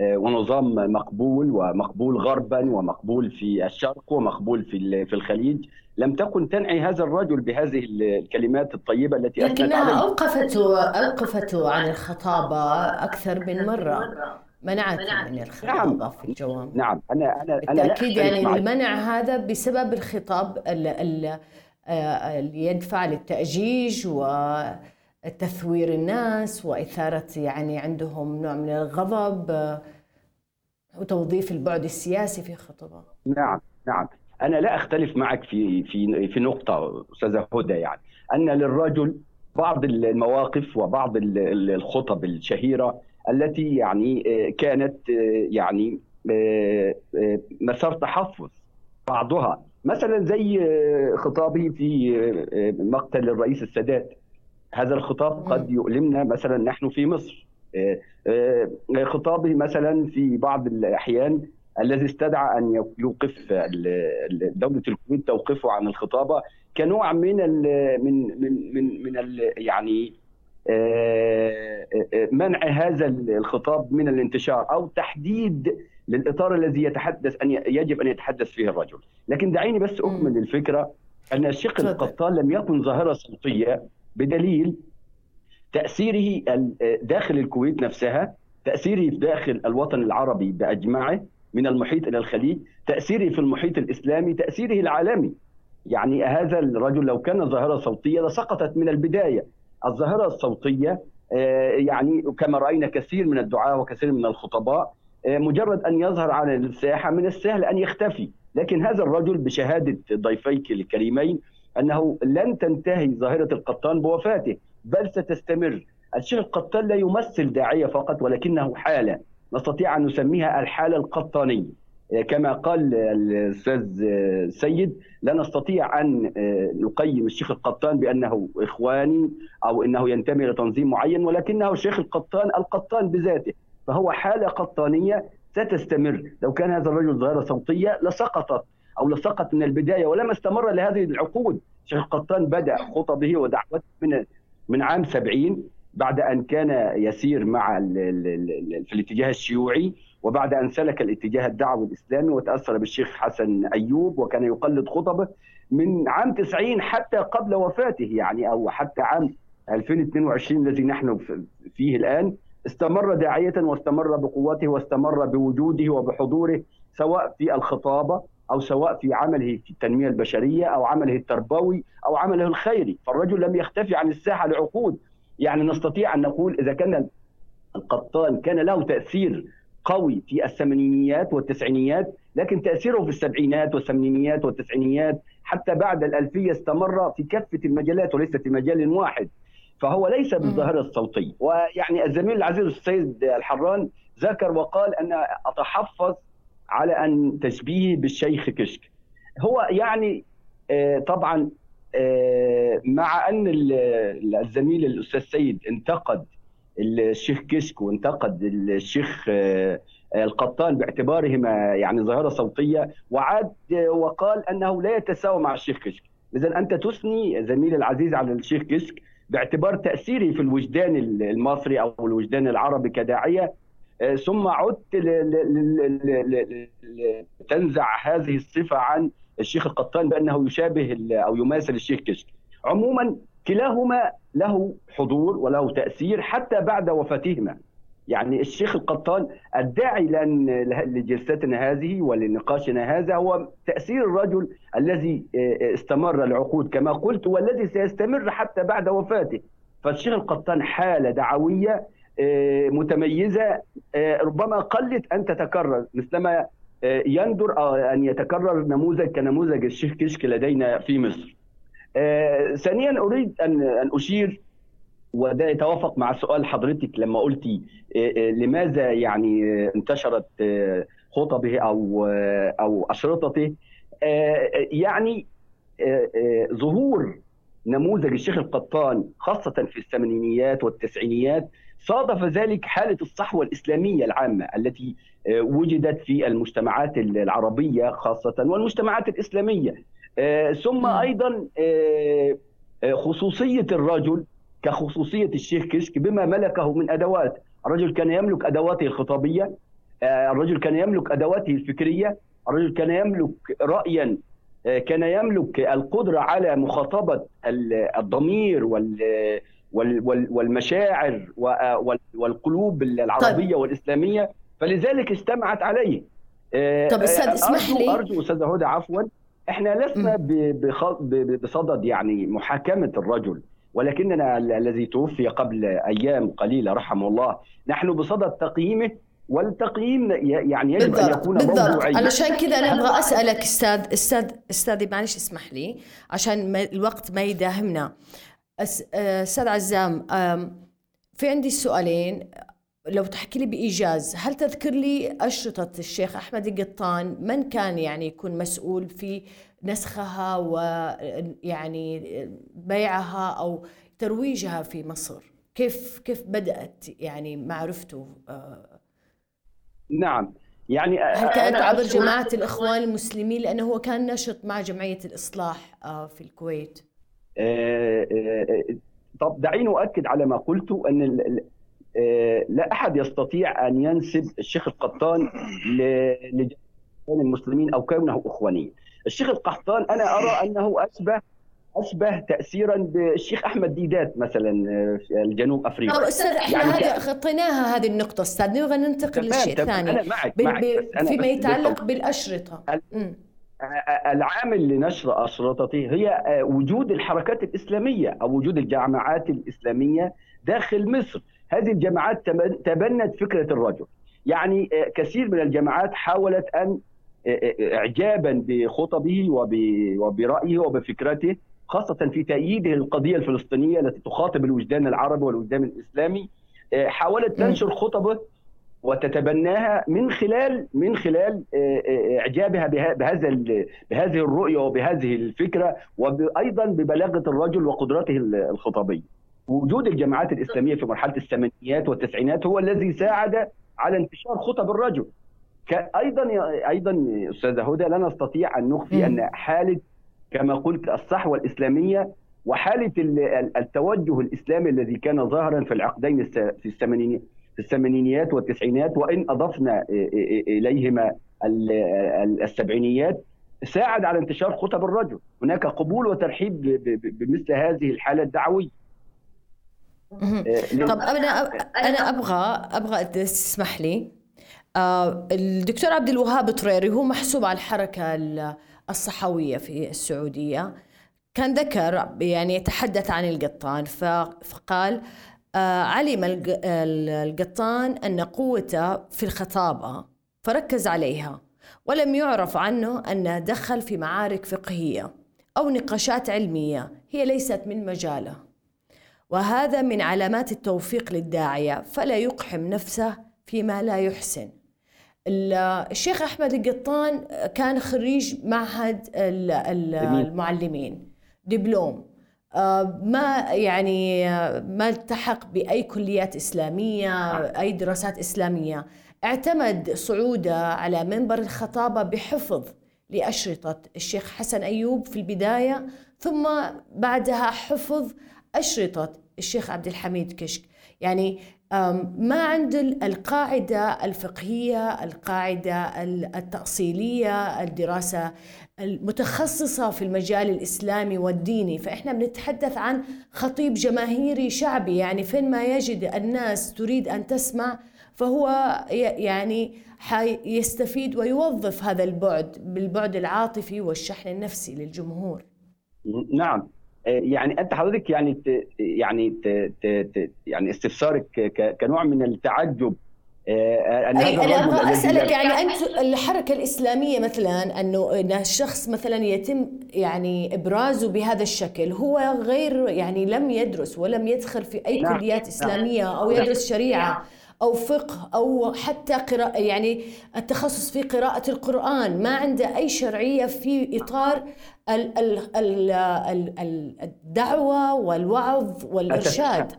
ونظام مقبول ومقبول غربا ومقبول في الشرق ومقبول في ال- في الخليج. لم تكن تنعي هذا الرجل بهذه الكلمات الطيبة التي لكنها عليه. أوقفته أوقفته عن الخطابة أكثر من مرة. منعته من الخطابة في الجوامع. نعم. أنا أنا أنا أختلف يعني. المنع هذا بسبب الخطاب ال- ال- آه، اللي يدفع للتأجيج وتثوير الناس وإثارة يعني عندهم نوع من الغضب آه، وتوظيف البعد السياسي في خطبة. نعم نعم. أنا لا أختلف معك في في في نقطة أستاذة هدى يعني. أن للرجل بعض المواقف وبعض ال- ال- الخطب الشهيرة التي يعني آه، كانت آه، يعني مسار تحفظ بعضها. مثلا زي خطابه في مقتل الرئيس السادات. هذا الخطاب قد يؤلمنا مثلا نحن في مصر. آه، آه، خطابه مثلا في بعض الأحيان الذي استدعى أن يوقف دولة الكويت توقفه عن الخطابة كنوع من ال من من من من ال يعني آه، منع هذا الخطاب من الانتشار أو تحديد للإطار الذي يتحدث أن يجب أن يتحدث فيه الرجل، لكن دعيني بس أكمل الفكرة أن الشق. القطان لم يكن ظاهرة صوتية. بدليل تأثيره داخل الكويت نفسها، تأثيره داخل الوطن العربي بأجمعه من المحيط إلى الخليج، تأثيره في المحيط الإسلامي، تأثيره العالمي. يعني هذا الرجل لو كان ظاهره صوتيه لسقطت من البداية. الظاهرة الصوتية آه، يعني كما رأينا كثير من الدعاة وكثير من الخطباء آه، مجرد أن يظهر على الساحة من السهل أن يختفي، لكن هذا الرجل بشهادة ضيفيك الكريمين أنه لن تنتهي ظاهرة القطان بوفاته بل ستستمر. الشيخ القطان لا يمثل داعية فقط ولكنه حالة نستطيع أن نسميها الحالة القطانية. آه، كما قال الأستاذ آه، سيد لا نستطيع أن آه، نقيم الشيخ القطان بأنه إخواني أو إنه ينتمي إلى تنظيم معين ولكنه الشيخ القطان القطان بذاته فهو حالة قطانية ستستمر لو كان هذا الرجل ظاهرة صوتية لسقطت أو لسقط من البداية ولما استمر لهذه العقود. الشيخ القطان بدأ خطبه ودعوته من من عام 70 بعد أن كان يسير مع في الاتجاه الشيوعي وبعد أن سلك الاتجاه الدعوي الإسلامي وتأثر بالشيخ حسن أيوب وكان يقلد خطبه من عام 90 حتى قبل وفاته يعني أو حتى عام 2022 الذي نحن فيه الآن. استمر داعية واستمر بقوته واستمر بوجوده وبحضوره سواء في الخطابة أو سواء في عمله في التنمية البشرية أو عمله التربوي أو عمله الخيري، فالرجل لم يختفي عن الساحة لعقود، يعني نستطيع أن نقول إذا كان القطان كان له تأثير قوي في الثمانينيات والتسعينيات لكن تأثيره في السبعينات والثمانينيات والتسعينيات حتى بعد الألفية استمر في كافة المجالات وليس في مجال واحد. فهو ليس بالظاهرة الصوتيه ويعني الزميل العزيز السيد الحران ذكر وقال أن أتحفظ على أن تشبيهه بالشيخ كشك. هو يعني آه، طبعا آه، مع أن الزميل الأستاذ سيد انتقد الشيخ كشك وانتقد الشيخ آه، القطان باعتبارهما يعني ظاهرة صوتية وعاد وقال أنه لا يتساوى مع الشيخ كشك. اذا أنت تثني زميلي العزيز على الشيخ كشك باعتبار تأثيره في الوجدان المصري أو الوجدان العربي كداعية ثم عدت تنزع هذه الصفة عن الشيخ القطان بأنه يشابه أو يماثل الشيخ كشك. عموما كلاهما له حضور وله تأثير حتى بعد وفاتهما. يعني الشيخ القطان الداعي لجلستنا هذه ولنقاشنا هذا هو تأثير الرجل الذي آه، استمر العقود كما قلت والذي سيستمر حتى بعد وفاته. فالشيخ القطان حاله دعوية آه، متميزة آه، ربما قلت أن تتكرر مثلما يندر أن يتكرر نموذج كنموذج الشيخ كشك لدينا في مصر. ثانيا أريد أن أشير وده يتوافق مع سؤال حضرتك لما قلتي لماذا يعني انتشرت خطبه أو أو أشرطته يعني ظهور نموذج الشيخ القطان خاصة في الثمانينيات والتسعينيات صادف ذلك حالة الصحوة الإسلامية العامة التي وجدت في المجتمعات العربية خاصة والمجتمعات الإسلامية. ثم أيضا خصوصية الرجل كخصوصية الشيخ كشك بما ملكه من أدوات. الرجل كان يملك أدواته الخطابية الرجل كان يملك أدواته الفكرية الرجل كان يملك رأيا كان يملك القدرة على مخاطبة الضمير والمشاعر والقلوب العربية طيب. والإسلامية فلذلك اجتمعت عليه طب أستاذ اسمح لي. أرجو استاذه هدى عفوا. إحنا لسنا بصدد يعني محاكمة الرجل ولكننا الذي توفي قبل أيام قليلة رحمه الله نحن بصدد تقييمه والتقييم يعني يجب بالضبط. ان يكون بالضبط. علشان كذا أنا أبغى أسألك أستاذ أستاذ أستاذي معلش اسمح لي عشان ما الوقت ما يداهمنا. أستاذ عزام في عندي سؤالين. لو تحكي لي بإيجاز هل تذكر لي أشرطة الشيخ أحمد القطان؟ من كان يعني يكون مسؤول في نسخها ويعني بيعها أو ترويجها في مصر؟ كيف كيف بدأت؟ يعني معرفته آه، نعم. يعني هل كانت عبر جماعة الإخوان المسلمين لأنه هو كان نشط مع جمعية الإصلاح آه، في الكويت؟ آه، طب دعيني أؤكد على ما قلت أن لا أحد يستطيع أن ينسب الشيخ القطان لجمعيه المسلمين أو كونه اخوانيا الشيخ القحطان أنا أرى أنه اشبه أشبه تاثيرا بالشيخ أحمد ديدات مثلا في الجنوب أفريقيا. طب أستاذ إحنا يعني هذه خطيناها هذه النقطة أستاذ نبغى ننتقل للشيء الثاني أنا معك, معك فيما يتعلق بالأشرطة. العامل لنشر اشرطته هي وجود الحركات الإسلامية أو وجود الجماعات الإسلامية داخل مصر. هذه الجماعات تبنت فكرة الرجل. يعني كثير من الجماعات حاولت أن اعجابا بخطبه وبرأيه وبفكرته خاصة في تأييده للقضيه الفلسطينية التي تخاطب الوجدان العربي والوجدان الإسلامي. حاولت تنشر خطبه وتتبناها من خلال من خلال إعجابها بهذا بهذه الرؤية وبهذه الفكرة وأيضا ببلاغة الرجل وقدرته الخطابية. وجود الجماعات الإسلامية في مرحلة الثمانينات والتسعينات هو الذي ساعد على انتشار خطب الرجل. أيضا أيضا أستاذة هدى لا نستطيع أن نخفي أن حالة كما قلت الصحوه الاسلاميه وحالة التوجه الإسلامي الذي كان ظاهرا في العقدين في الثمانينيات في الثمانينيات والتسعينات وإن أضفنا إليهما السبعينيات ساعد على انتشار خطب الرجل. هناك قبول وترحيب بمثل هذه الحالة الدعوية. طب أنا أنا أبغى أبغى تسمح لي. آه، الدكتور عبد الوهاب طريري هو محسوب على الحركة الصحوية في السعودية. كان ذكر يعني يتحدث عن القطان فقال آه، علم القطان أن قوته في الخطابة فركز عليها ولم يعرف عنه أنه دخل في معارك فقهية أو نقاشات علمية هي ليست من مجاله. وهذا من علامات التوفيق للداعية فلا يقحم نفسه فيما لا يحسن. الشيخ أحمد القطان كان خريج معهد المعلمين دبلوم. آه، ما يعني ما التحق بأي كليات إسلامية أي دراسات إسلامية. اعتمد صعوده على منبر الخطابة بحفظ لأشرطة الشيخ حسن أيوب في البداية ثم بعدها حفظ أشرطة الشيخ عبد الحميد كشك. يعني ما عند القاعدة الفقهية القاعدة التأصيلية الدراسة المتخصصة في المجال الإسلامي والديني. فإحنا بنتحدث عن خطيب جماهيري شعبي. يعني فين ما يجد الناس تريد أن تسمع فهو يعني يستفيد ويوظف هذا البعد بالبعد العاطفي والشحن النفسي للجمهور. نعم. يعني أنت حضرتك يعني ت يعني ت ت يعني استفسارك كنوع من التعجب أن أي أنا أبغى أسألك يعني أنت الحركة الإسلامية مثلا أنه أن الشخص مثلا يتم يعني إبرازه بهذا الشكل هو غير يعني لم يدرس ولم يدخل في أي نعم. كليات نعم. إسلامية أو نعم. يدرس شريعة نعم. أو فقه أو حتى قراءة يعني التخصص في قراءة القرآن ما عنده أي شرعية في إطار الدعوة والوعظ والإرشاد.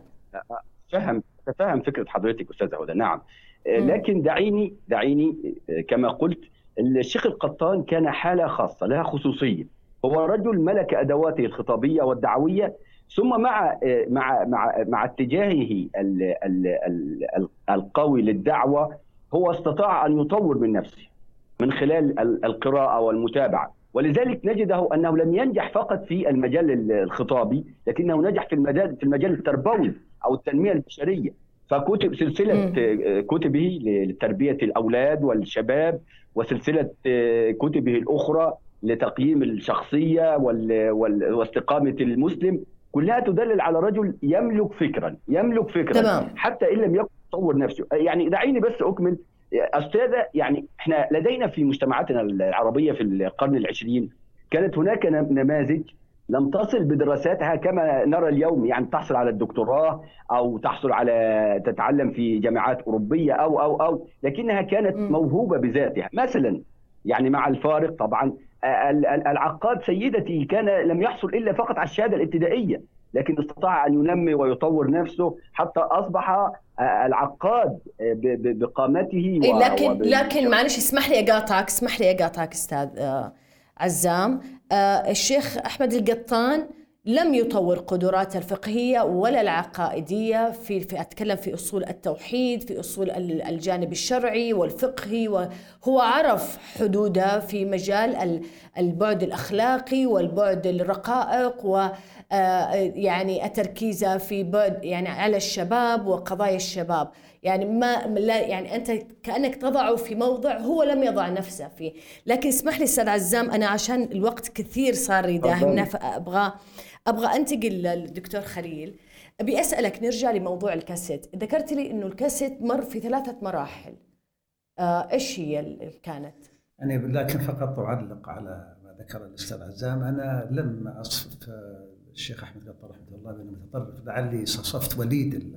فهم تفهم فكرة حضرتك أستاذة هدى نعم. لكن دعيني دعيني كما قلت الشيخ القطان كان حالة خاصة لها خصوصية. هو رجل ملك أدواته الخطابية والدعوية ثم مع مع مع مع اتجاهه القوي للدعوة هو استطاع أن يطور من نفسه من خلال القراءة والمتابعة. ولذلك نجده أنه لم ينجح فقط في المجال الخطابي لكنه نجح في المجال في المجال التربوي أو التنمية البشرية. فكتب سلسلة كتبه لتربية الأولاد والشباب وسلسلة كتبه الأخرى لتقييم الشخصية واستقامة المسلم. كلها تدلل على رجل يملك فكرا يملك فكرا. تمام. حتى إن لم يكن يطور نفسه. يعني دعيني بس أكمل. أستاذة يعني إحنا لدينا في مجتمعاتنا العربية في القرن العشرين كانت هناك نماذج لم تصل بدراساتها كما نرى اليوم يعني تحصل على الدكتوراه أو تحصل على تتعلم في جامعات أوروبية أو أو أو لكنها كانت موهوبة بذاتها. مثلا يعني مع الفارق طبعا العقاد سيدتي كان لم يحصل إلا فقط على الشهادة الابتدائية. لكن استطاع أن ينمي ويطور نفسه حتى أصبح العقاد بقامته لكن لكن معلش اسمح لي أقاطعك اسمح لي أقاطعك أستاذ عزام. الشيخ أحمد القطان لم يطور قدراته الفقهية ولا العقائدية في, في أتكلم في أصول التوحيد في أصول الجانب الشرعي والفقهي وهو عرف حدوده في مجال البعد الأخلاقي والبعد الرقائق و آه، يعني التركيز في بعد يعني على الشباب وقضايا الشباب. يعني ما لا يعني أنت كأنك تضعه في موضع هو لم يضع نفسه فيه. لكن اسمح لي أستاذ عزام أنا عشان الوقت كثير صار يداهمنا فأبغى أبغى أنتقل للدكتور خليل. أبي أسألك نرجع لموضوع الكاسيت. ذكرت لي إنه الكاسيت مر في ثلاثة مراحل. آه، إيش هي اللي كانت؟ يعني لكن فقط أعلق على ما ذكر الأستاذ عزام. أنا لم أصف الشيخ أحمد قطر رحمة الله بأنه متطرف. لعلي صفت وليد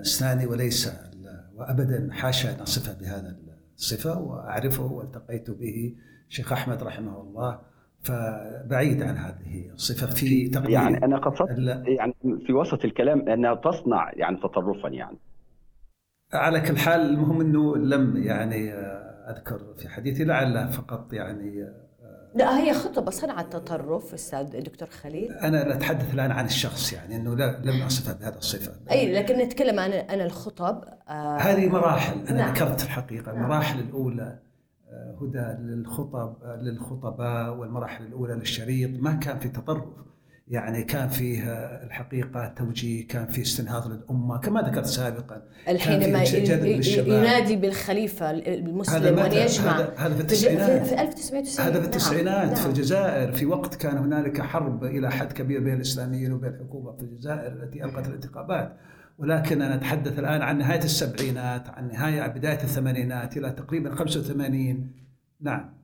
الثاني وليس وابدا حاشا أن أصفه بهذا الصفة وأعرفه والتقيت به الشيخ أحمد رحمه الله. فبعيد عن هذه الصفة في تقدير يعني أنا قصدت يعني في وسط الكلام انها تصنع يعني تطرفا يعني. على كل حال المهم أنه لم يعني أذكر في حديثي لعل فقط يعني لا هي خطبة صنعت تطرف أستاذ دكتور خليل. أنا أتحدث الآن عن الشخص يعني انه لا لم اصفها بهذه الصفة. أي لكن نتكلم عن عن الخطب. آه هذه مراحل أنا نعم. ذكرت الحقيقة. نعم. المراحل الأولى آه، هدى للخطب للخطباء والمراحل الأولى للشريط. ما كان في تطرف. يعني كان فيه الحقيقة توجيه كان فيه استنهاض للأمة كما ذكرت سابقا الحين ما. ينادي بالخليفة هذا المسلم متى؟ يجمع هذا- هذا في في, التسعينات. في, في 1990 هذا في نعم، التسعينات في نعم. الجزائر في وقت كان هنالك حرب إلى حد كبير بين الإسلاميين وبين الحكومة في الجزائر التي ألقت الانتخابات ولكن أنا أتحدث الآن عن نهاية السبعينات عن نهاية بداية الثمانينات إلى تقريبا 85 نعم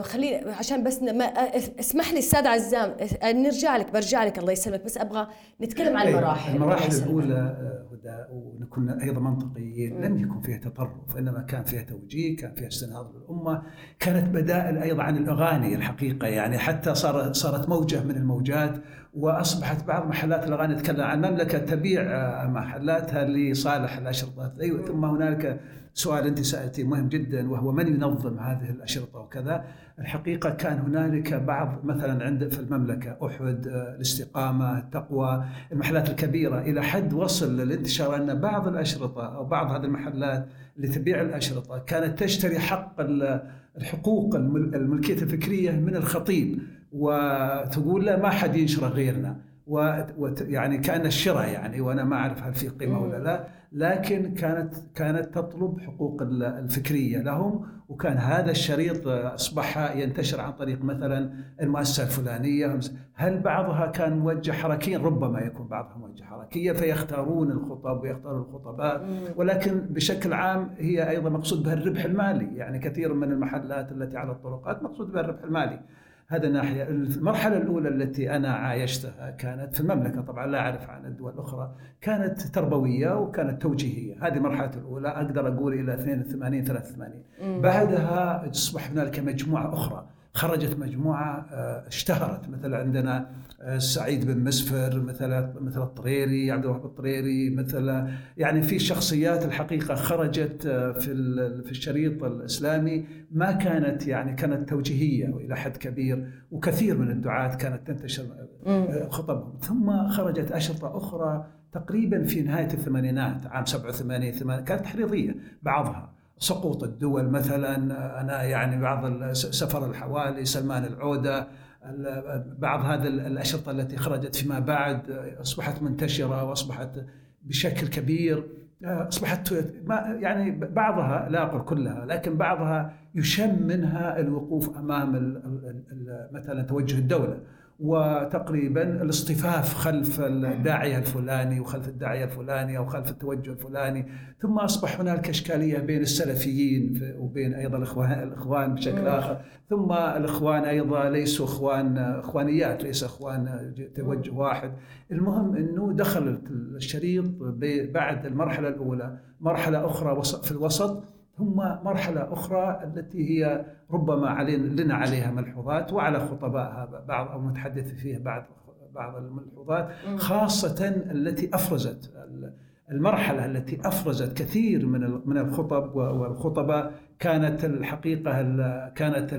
خليني عشان بس ما آه، اسمح لي أستاذ عزام آه، نرجع لك برجع لك الله يسلمك بس أبغى نتكلم عن أيوة، المراحل. المراحل. الأولى آه، هدى ونكون أيضا منطقيين لم يكن فيها تطرف إنما كان فيها توجيه كان فيها استنهاض للأمة كانت بدائل أيضا عن الأغاني الحقيقة يعني حتى صار صارت موجة من الموجات وأصبحت بعض محلات الأغاني تتكلم عن المملكه تبيع آه، محلاتها لصالح الأشرطة. أيوة ثم هنالك سؤال أنت سالتي مهم جدا وهو من ينظم هذه الأشرطة وكذا؟ الحقيقة كان هنالك بعض مثلا عند في المملكة أحد آه، الاستقامة التقوى المحلات الكبيرة إلى حد وصل للانتشار أن بعض الأشرطة أو بعض هذه المحلات اللي تبيع الأشرطة كانت تشتري حق ال- الحقوق المل- الملكية الفكرية من الخطيب وتقول لا ما حد ينشره غيرنا و وت- يعني كأن الشراء يعني وأنا ما أعرف هل في قيمة ولا لا. لكن كانت كانت تطلب حقوق ال- الفكرية لهم وكان هذا الشريط أصبح ينتشر عن طريق مثلا المؤسسة الفلانية. هل بعضها كان موجه حركيا؟ ربما يكون بعضها موجه حركيا فيختارون الخطب ويختارون الخطباء. ولكن بشكل عام هي أيضا مقصود بها الربح المالي. يعني كثير من المحلات التي على الطرقات مقصود بها الربح المالي. هذا ناحية. المرحلة الأولى التي أنا عايشتها كانت في المملكة طبعا لا أعرف عن الدول الأخرى كانت تربوية وكانت توجيهية. هذه المرحلة الأولى أقدر أقول إلى 82 83 بعدها أصبح هنالك مجموعة أخرى. خرجت مجموعة آه، اشتهرت. مثل عندنا آه، سعيد بن مسفر مثل مثل الطريري عبد الوهاب الطريري مثل يعني في شخصيات الحقيقة خرجت آه، في في الشريط الإسلامي. ما كانت يعني كانت توجيهية وإلى حد كبير وكثير من الدعاة كانت تنتشر خطبهم. ثم خرجت أشرطة أخرى تقريبا في نهاية الثمانينات عام 87 8 كانت تحريضية بعضها. سقوط الدول مثلا أنا يعني بعض سفر الحوالي سلمان العودة ال- بعض هذه ال- الأشرطة التي خرجت فيما بعد أصبحت منتشرة وأصبحت بشكل كبير. أصبحت يعني بعضها لا أقول كلها لكن بعضها يشم منها الوقوف أمام مثلا توجه الدولة. وتقريبا الاصطفاف خلف الداعيه الفلاني وخلف الداعيه الفلاني أو خلف التوجه الفلاني ثم أصبح هنالك إشكالية بين السلفيين في- وبين أيضا الاخوان الإخوان بشكل آخر ثم الإخوان أيضا ليسوا اخوان إخوانيات ليس إخوان توجه واحد. المهم إنه دخل الشريط بعد المرحلة الأولى مرحلة أخرى في الوسط ثم مرحلة أخرى التي هي ربما علينا لنا عليها ملحوظات وعلى خطبائها بعض أو متحدث فيها بعض بعض الملحوظات خاصة التي أفرزت المرحلة التي أفرزت كثير من من الخطب والخطباء كانت الحقيقة ال- كانت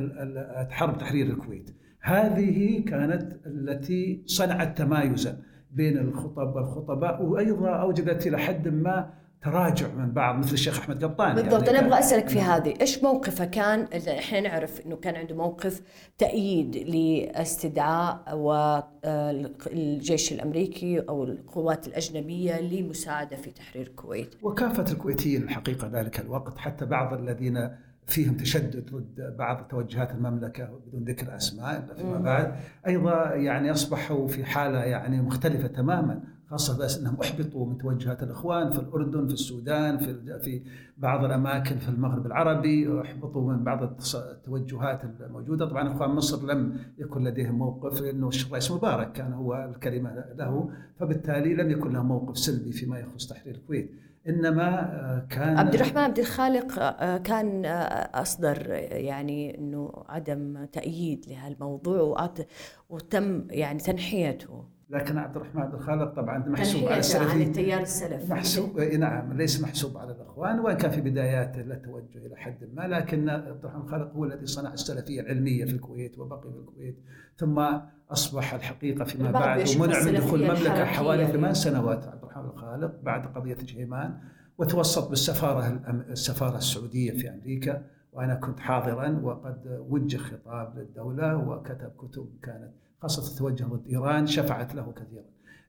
حرب تحرير الكويت. هذه كانت التي صنعت تمايزا بين الخطب والخطباء وأيضا أوجدت إلى حد ما تراجع من بعض مثل الشيخ أحمد قطان بالضبط. يعني أنا أبغى أسألك في هذه إيش موقفه؟ كان إحنا نعرف إنه كان عنده موقف تأييد لاستدعاء والجيش الأمريكي أو القوات الأجنبية لمساعدة في تحرير الكويت. وكافة الكويتيين الحقيقة ذلك الوقت حتى بعض الذين فيهم تشدد ضد بعض توجهات المملكة بدون ذكر أسماء إلا فيما بعد أيضا يعني أصبحوا في حالة يعني مختلفة تماما. خاصة بس أنهم أحبطوا من توجهات الإخوان في الأردن في السودان في في بعض الأماكن في المغرب العربي أحبطوا من بعض التوجهات الموجودة. طبعا إخوان مصر لم يكن لديهم موقف لأنه الرئيس مبارك كان هو الكلمة له فبالتالي لم يكن له موقف سلبي فيما يخص تحرير الكويت. إنما آه، كان عبد الرحمن عبد الخالق آه، كان آه، أصدر آه، يعني إنه عدم تأييد لهالموضوع وتم يعني تنحيته. لكن عبد الرحمن عبد الخالق طبعا محسوب على تنحيته عن السلفي التيار السلفي محسوب إيه نعم ليس محسوب على الإخوان وإن كان في بداياته له توجه إلى حد ما لكن عبد الرحمن الخالق هو الذي صنع السلفية العلمية في الكويت وبقي في الكويت ثم أصبح الحقيقة فيما بعد ومنع من دخول المملكة حوالي يعني. ثمان سنوات. عبد الرحمن الخالق بعد قضية جيمان وتوسط بالسفارة السفارة السعودية في أمريكا وأنا كنت حاضرا وقد وجه خطاب للدولة وكتب كتب كانت خاصه التوجه ضد إيران شفعت له كثيرا.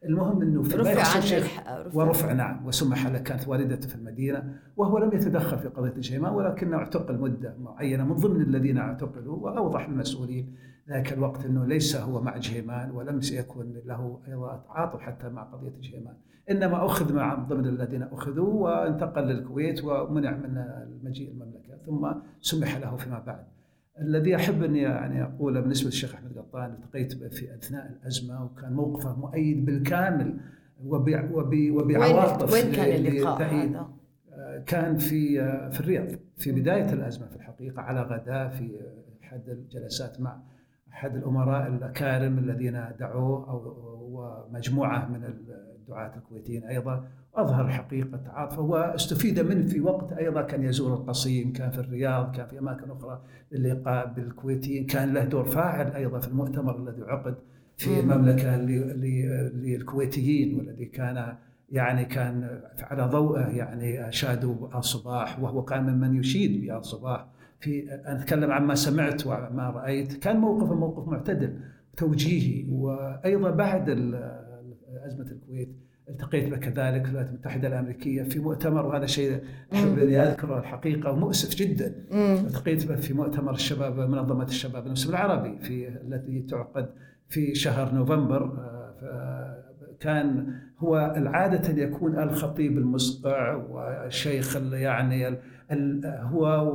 المهم إنه في رفع الشيخ. ورفع نعم وسمح له كانت والدته في المدينة وهو لم يتدخل في قضية الشيماء ولكنه اعتقل مدة معينة من ضمن الذين اعتقلوا وأوضح المسؤولين ذاك الوقت إنه ليس هو مع جهيمان ولم يكن له أيضا تعاطف حتى مع قضية جهيمان إنما أخذ مع ضمن الذين أخذوا وانتقل للكويت ومنع من المجيء المملكة ثم سمح له فيما بعد. الذي أحب أني يعني أقوله بالنسبة للشيخ أحمد قطان التقيت به في أثناء الأزمة وكان موقفه مؤيد بالكامل وب- وب- وبعواطف وين وين كان اللقاء. هذا؟ كان في في الرياض في بداية الأزمة في الحقيقة على غداء في أحد الجلسات مع أحد الأمراء الأكارم الذين دعوه أو ومجموعة من الدعاة الكويتيين أيضا أظهر حقيقة تعاطفه وأستفيد منه في وقت أيضا. كان يزور القصيم كان في الرياض كان في أماكن أخرى للقاء بالكويتيين كان له دور فاعل أيضا في المؤتمر الذي عقد في ل- للكويتيين والذي كان يعني كان على ضوءه يعني اشادوا بآل صباح وهو كان ممن يشيد بآل صباح في أنا أتكلم عن ما سمعت وما رأيت. كان موقفه موقف معتدل توجيهي وأيضا بعد أزمة الكويت التقيت به كذلك في الولايات المتحدة الأمريكية في مؤتمر وهذا شيء أحب اني أذكره الحقيقة ومؤسف جدا. التقيت به في مؤتمر الشباب منظمة الشباب المسلم العربي في التي تعقد في شهر نوفمبر. آه، ف- كان هو عادة يكون الخطيب المصقع والشيخ ال- يعني هو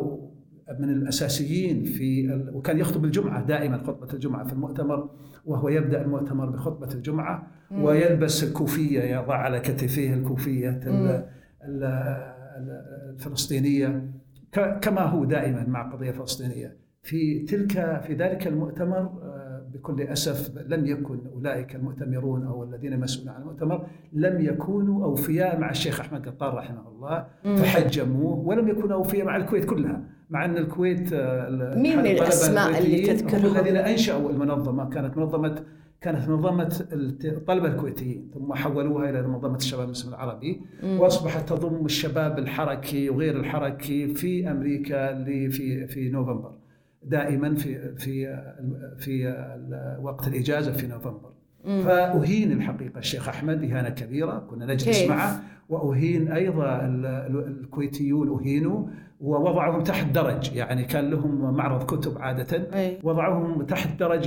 من الأساسيين في وكان يخطب الجمعة دائما خطبة الجمعة في المؤتمر. وهو يبدأ المؤتمر بخطبة الجمعة ويلبس الكوفية يضع على كتفيه الكوفية ال- ال- ال- الفلسطينية كما هو دائما مع قضية فلسطينية. في تلك في ذلك المؤتمر آه، بكل أسف لم يكن أولئك المؤتمرون أو الذين مسؤولون عن المؤتمر لم يكونوا أوفياء مع الشيخ أحمد قطان رحمه الله فحجموه ولم يكونوا أوفياء مع الكويت كلها. مع إن الكويت آه، مين من الأسماء اللي تذكرهم؟ الذين أنشأوا المنظمة كانت منظمه كانت منظمة الطلبة الكويتيين ثم حولوها إلى منظمة الشباب المسلم العربي. وأصبحت تضم الشباب الحركي وغير الحركي في أمريكا اللي في في نوفمبر دائما في في في وقت الإجازة في نوفمبر. فأهين الحقيقة الشيخ أحمد إهانة كبيرة كنا نجلس كيف؟ معه. وأهين أيضا ال- ال- الكويتيون أهينوا ووضعهم تحت درج. يعني كان لهم معرض كتب عادة. أي. وضعوهم تحت درج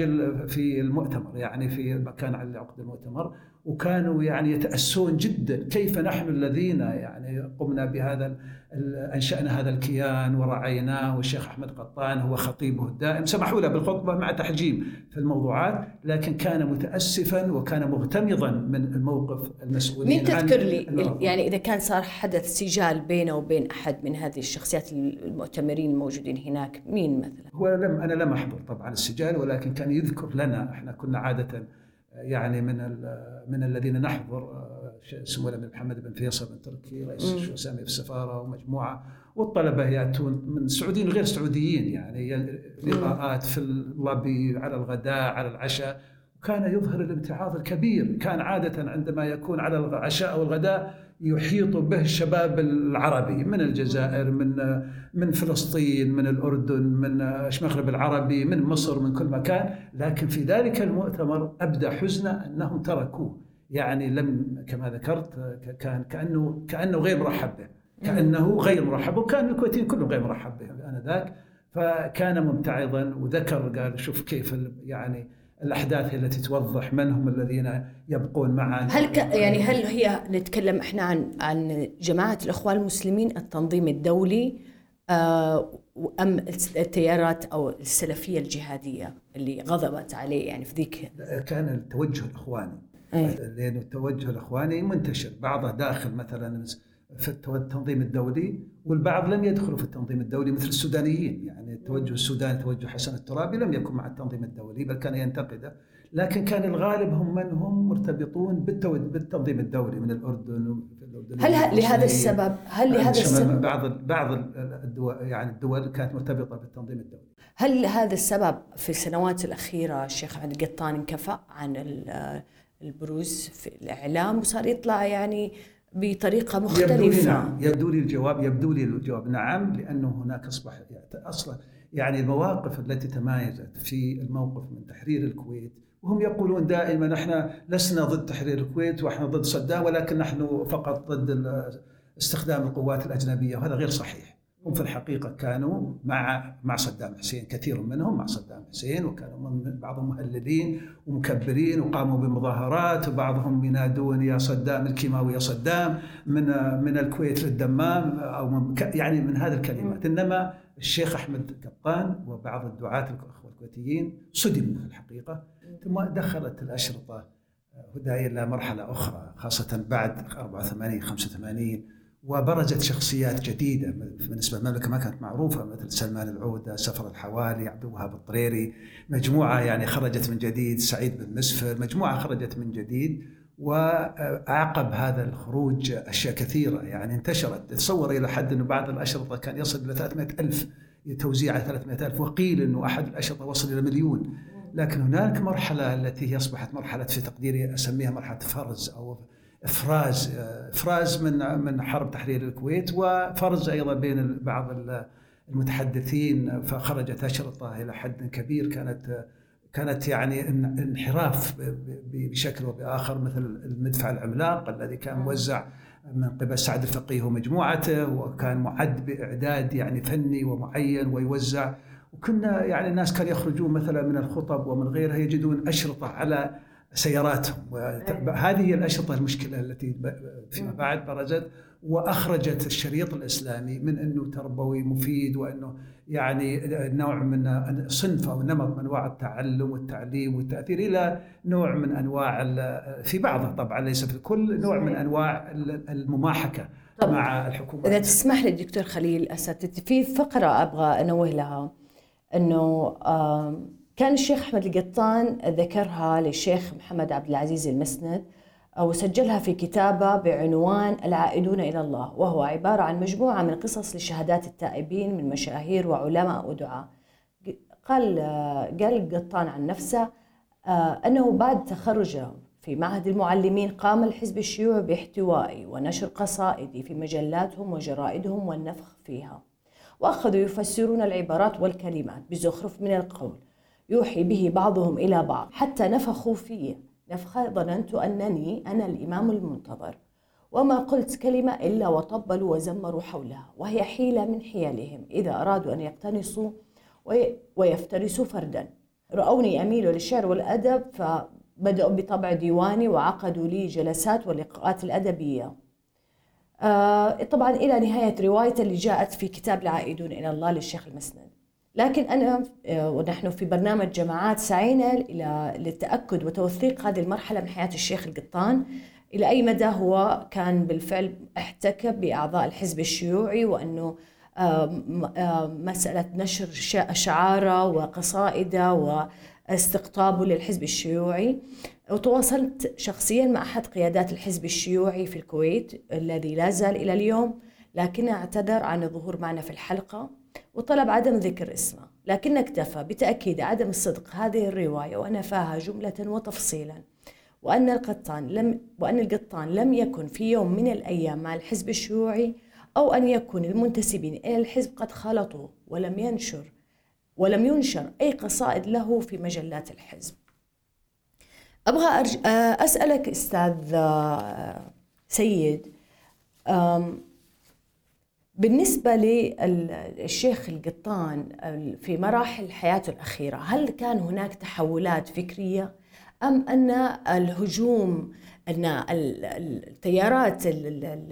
في المؤتمر. يعني في المكان اللي عقد المؤتمر. وكانوا يعني يتأسون جدا كيف نحن الذين يعني قمنا بهذا أنشأنا هذا الكيان ورعيناه والشيخ أحمد قطان هو خطيبه الدائم سمحوا له بالخطبة مع تحجيم في الموضوعات لكن كان متأسفا وكان مغتمضا من الموقف المسؤولين مين تذكر لي. يعني إذا كان صار حدث سجال بينه وبين أحد من هذه الشخصيات المؤتمرين الموجودين هناك مين مثلا؟ هو لم أنا لم أحضر طبعا السجال ولكن كان يذكر لنا إحنا كنا عادة يعني من من الذين نحضر آه، اسمه بن محمد بن فيصل بن تركي رئيس الشؤون الساميه في السفارة ومجموعة والطلبة يأتون من سعوديين وغير سعوديين يعني لقاءات في اللابي على الغداء على العشاء. وكان يظهر الامتعاض الكبير كان عادة عندما يكون على العشاء أو الغداء يحيط به الشباب العربي من الجزائر من من فلسطين من الأردن من المغرب العربي من مصر من كل مكان. لكن في ذلك المؤتمر أبدى حزنه أنهم تركوه. يعني لم كما ذكرت كان كأنه كأنه غير مرحب به. كأنه غير مرحب وكأن الكويتيين كلهم غير مرحب بهم آنذاك. فكان ممتعضا وذكر قال شوف كيف يعني الأحداث التي توضح من هم الذين يبقون معنا هل ك يعني هل هي نتكلم إحنا عن عن جماعة الإخوان المسلمين التنظيم الدولي آه أم التيارات أو السلفية الجهادية اللي غضبت عليه يعني في ذيك كان التوجه الإخواني. أي. لأنه التوجه الإخواني منتشر. بعضه داخل مثلا في التنظيم الدولي والبعض لم يدخلوا في التنظيم الدولي مثل السودانيين. يعني التوجه السوداني توجه حسن الترابي لم يكن مع التنظيم الدولي بل كان ينتقده. لكن كان الغالب هم من هم مرتبطون بالتنظيم الدولي من الأردن هل لهذا. السبب؟ هل لهذا السبب؟ بعض بعض الدول يعني الدول كانت مرتبطة بالتنظيم الدولي. هل هذا السبب في السنوات الأخيرة الشيخ أحمد القطان انكفأ عن ال- البروز في الإعلام وصار يطلع يعني بطريقة يبدو لي مختلفة نعم يبدو لي الجواب يبدو لي الجواب نعم لأنه هناك أصبح يعني أصلا يعني المواقف التي تمايزت في الموقف من تحرير الكويت وهم يقولون دائما إحنا لسنا ضد تحرير الكويت وإحنا ضد صدام ولكن نحن فقط ضد استخدام القوات الأجنبية وهذا غير صحيح. هم في الحقيقة كانوا مع مع صدام حسين كثير منهم مع صدام حسين وكانوا من بعضهم مهللين ومكبرين وقاموا بمظاهرات وبعضهم ينادون يا صدام الكيماوي يا صدام من من الكويت للدمام أو من يعني من هذه الكلمات. إنما الشيخ أحمد قطان وبعض الدعاة الأخوة الكويتيين صدموا في الحقيقة ثم دخلت الأشرطة هدايا إلى مرحلة أخرى خاصة بعد 84 85 وبرزت شخصيات جديدة بالنسبة للمملكه ما كانت معروفة مثل سلمان العودة، سفر الحوالي، عبد الوهاب الطريري، مجموعة يعني خرجت من جديد، سعيد بن مسفر، مجموعة خرجت من جديد وعقب هذا الخروج أشياء كثيرة يعني انتشرت. تصور إلى حد أنه بعض الأشرطة كان يصل إلى 300 ألف توزيع على 300 ألف وقيل أنه أحد الأشرطة وصل إلى مليون. لكن هناك مرحلة التي هي أصبحت مرحلة في تقديري أسميها مرحلة فرز أو إفراز إفراز من من حرب تحرير الكويت وفرز أيضا بين بعض المتحدثين فخرجت أشرطة إلى حد كبير كانت كانت يعني انحراف بشكل وباخر مثل المدفع العملاق الذي كان موزع من قبل سعد الفقيه ومجموعته وكان معد بإعداد يعني فني ومعين ويوزع. وكنا يعني الناس كانوا يخرجون مثلا من الخطب ومن غيرها يجدون أشرطة على سياراتهم هذه هي الأشرطة المشكلة التي فيما بعد برزت. وأخرجت الشريط الإسلامي من أنه تربوي مفيد وأنه يعني نوع من صنف أو نمط من أنواع التعلم والتعليم والتأثير إلى نوع من أنواع في بعضها طبعا ليس في الكل نوع من أنواع المماحكة مع الحكومة. إذا تسمح لي دكتور خليل أساتذتي في فقرة أبغى أنوه لها أنه كان الشيخ أحمد القطان ذكرها للشيخ محمد عبد العزيز المسند وسجلها في كتابة بعنوان العائدون إلى الله وهو عبارة عن مجموعة من قصص لشهادات التائبين من مشاهير وعلماء ودعاء. قال قال القطان عن نفسه أنه بعد تخرجه في معهد المعلمين قام الحزب الشيوعي باحتوائي ونشر قصائدي في مجلاتهم وجرائدهم والنفخ فيها. وأخذوا يفسرون العبارات والكلمات بزخرف من القول يوحي به بعضهم إلى بعض. حتى نفخوا في نفخة ظننت أنني أنا الإمام المنتظر. وما قلت كلمة إلا وطبلوا وزمروا حولها. وهي حيلة من حيلهم إذا أرادوا أن يقتنصوا ويفترسوا فردا. رأوني أميل للشعر والأدب فبدأوا بطبع ديواني وعقدوا لي جلسات ولقاءات الأدبية. آه طبعا إلى نهاية رواية اللي جاءت في كتاب العائدون إلى الله للشيخ المسند. لكن أنا آه، ونحن في برنامج جماعات سعينا إلى للتأكد وتوثيق هذه المرحلة من حياة الشيخ القطان. إلى أي مدى هو كان بالفعل احتك بأعضاء الحزب الشيوعي وأنه مسألة نشر أشعاره وقصائده واستقطابه للحزب الشيوعي. وتواصلت شخصيا مع أحد قيادات الحزب الشيوعي في الكويت الذي لا زال إلى اليوم لكنه اعتذر عن الظهور معنا في الحلقة. وطلب عدم ذكر اسمه لكن اكتفى بتأكيد عدم الصدق هذه الرواية ونفاها جملة وتفصيلا وأن القطان لم وأن القطان لم يكن في يوم من الأيام مع الحزب الشيوعي أو أن يكون المنتسبين إلى الحزب قد خلطوا ولم ينشر ولم ينشر أي قصائد له في مجلات الحزب. أبغى أرج... أسألك أستاذ سيد بالنسبة للشيخ القطان في مراحل حياته الأخيرة هل كان هناك تحولات فكرية؟ أم أن الهجوم أن التيارات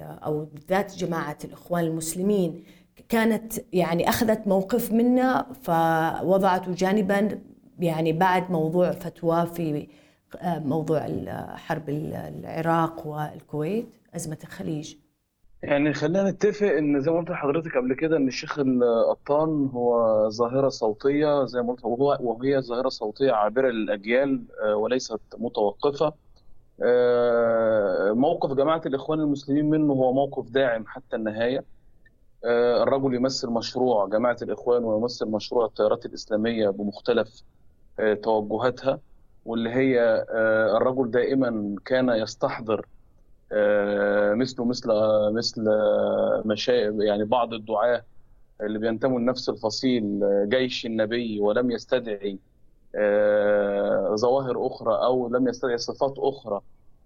أو بالذات جماعة الإخوان المسلمين كانت يعني أخذت موقف منا فوضعته جانبا يعني بعد موضوع فتوى في موضوع حرب العراق والكويت أزمة الخليج. يعني خلينا نتفق إن زي ما قلت لحضرتك قبل كده إن الشيخ القطان هو ظاهرة صوتية زي ما قلت وهو وهي ظاهرة صوتية عابرة للأجيال آه، وليست متوقفة. آه، موقف جماعة الإخوان المسلمين منه هو موقف داعم حتى النهاية. آه، الرجل يمثل مشروع جماعة الإخوان ويمثل مشروع التيارات الإسلامية بمختلف توجهاتها واللي هي الرجل دائما كان يستحضر مثله مثل مثل مشايخ يعني بعض الدعاة اللي بينتموا لنفس الفصيل جيش النبي ولم يستدعي آه، ظواهر أخرى أو لم يستدعي صفات أخرى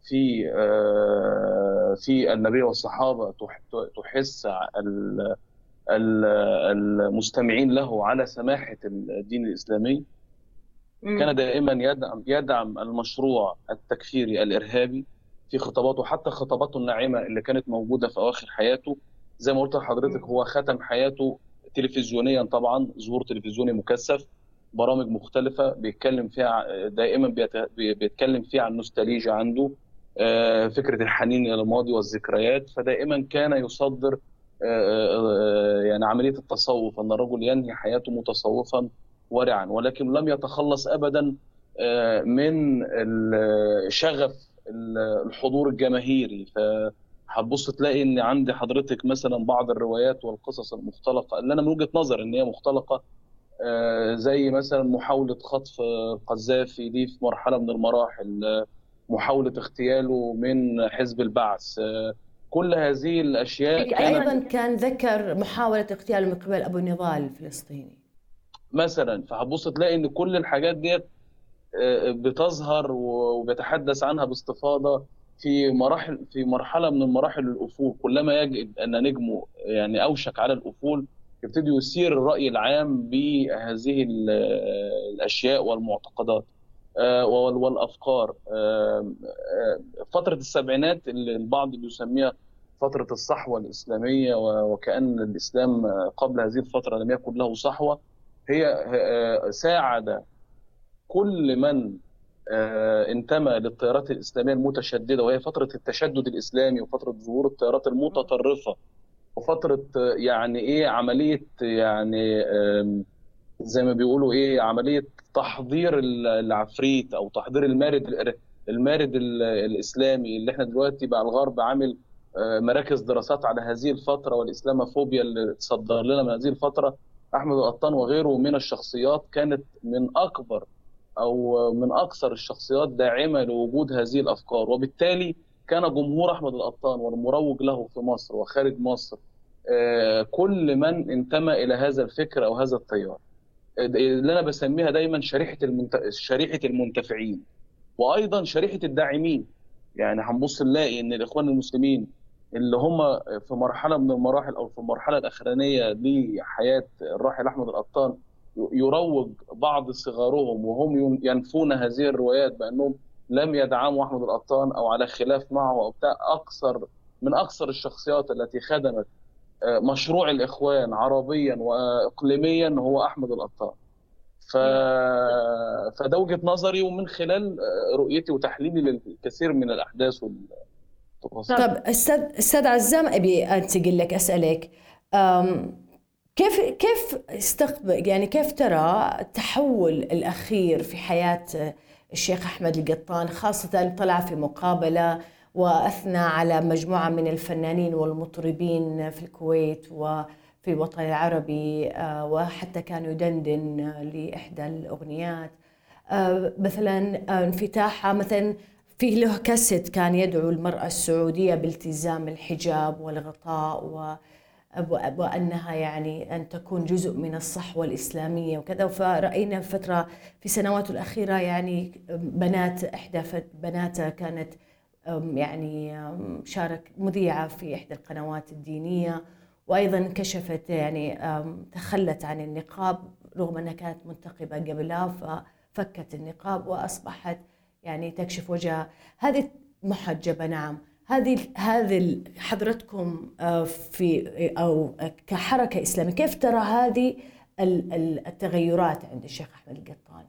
في آه، في النبي والصحابة تح- تحث ال- ال- المستمعين له على سماحة الدين الإسلامي. كان دائما يدعم يدعم المشروع التكفيري الإرهابي. في خطاباته حتى خطاباته الناعمة اللي كانت موجودة في أواخر حياته. زي ما قلت لحضرتك هو ختم حياته تلفزيونيا طبعا ظهور تلفزيوني مكثف برامج مختلفة بيتكلم فيها دائما بيت- بيتكلم فيها عن نوستالجيا عنده آه، فكرة الحنين إلى الماضي والذكريات. فدائما كان يصدر آه، آه، يعني عملية التصوف أن الرجل ينهي حياته متصوفا ورعا. ولكن لم يتخلص ابدا من ال- شغف ال- الحضور الجماهيري. فهتبص تلاقي إن عند حضرتك مثلا بعض الروايات والقصص المختلقة اللي أنا من وجهة نظر إن هي مختلقة آه، زي مثلا محاولة خطف القذافي دي في مرحلة من المراحل محاولة اغتياله من حزب البعث. آه، كل هذه الأشياء كانت أيضا كان ذكر محاولة اغتياله من قبل أبو نضال الفلسطيني. مثلا. فهتبص تلاقي إن كل الحاجات ديت بتظهر وبيتحدث عنها باستفاضة في مراحل في مرحلة من المراحل الأفول. كلما يجد أن نجمه يعني أوشك على الأفول يبتدي يثير الرأي العام بهذه ال- الأشياء والمعتقدات. آه، وال- والأفكار. آه، آه، فترة السبعينات اللي البعض بيسميها فترة الصحوة الإسلامية وكأن الإسلام قبل هذه الفترة لم يكن له صحوة هي ساعد كل من آه، انتمى للتيارات الإسلامية المتشددة وهي فترة التشدد الإسلامي وفترة ظهور التيارات المتطرفة وفترة يعني إيه عملية يعني زي ما بيقولوا إيه عملية تحضير ال- العفريت أو تحضير المارد المارد ال- الإسلامي اللي إحنا دلوقتي بقى الغرب عامل آه، مراكز دراسات على هذه الفترة والإسلاموفوبيا اللي تصدر لنا من هذه الفترة. أحمد القطان وغيره من الشخصيات كانت من أكبر أو من أكثر الشخصيات داعمة لوجود هذه الأفكار. وبالتالي كان جمهور أحمد القطان والمروج له في مصر وخارج مصر آه، كل من انتمى إلى هذا الفكر أو هذا التيار. اللي أنا بسميها دايما شريحة المنت... شريحة المنتفعين. وأيضا شريحة الداعمين. يعني هنبص نلاقي إن الإخوان المسلمين اللي هم في مرحلة من المراحل أو في المرحلة الأخرانية لحياة الراحل أحمد القطان يروج بعض صغارهم وهم ينفون هذه الروايات بأنهم لم يدعموا أحمد القطان أو على خلاف معه أو بتاع. أكثر من أكثر الشخصيات التي خدمت مشروع الإخوان عربيا واقليميا هو أحمد القطان. ف... فده وجهة نظري ومن خلال رؤيتي وتحليلي للكثير من الأحداث والتفاصيل. طب أستاذ أستاذ عزام أبي أنتقل لك أسألك كيف كيف استقبل يعني كيف ترى التحول الأخير في حياة الشيخ أحمد القطان خاصة طلع في مقابلة وأثنى على مجموعة من الفنانين والمطربين في الكويت وفي الوطن العربي وحتى كان يدندن لإحدى الأغنيات. مثلا انفتاحها مثلا فيه له كاسيت كان يدعو المرأة السعودية بالتزام الحجاب والغطاء و وأنها يعني أن تكون جزء من الصحوة الإسلامية وكذا. فرأينا فترة في سنوات الأخيرة يعني بنات إحدى بناتها كانت يعني شارك مذيعة في إحدى القنوات الدينية وأيضا كشفت يعني تخلت عن النقاب رغم أنها كانت منتقبة قبلها ففكت النقاب وأصبحت يعني تكشف وجهها. هذه محجبة نعم. هذه هذه حضرتكم في أو كحركة إسلامية. كيف ترى هذه التغيرات عند الشيخ أحمد القطان؟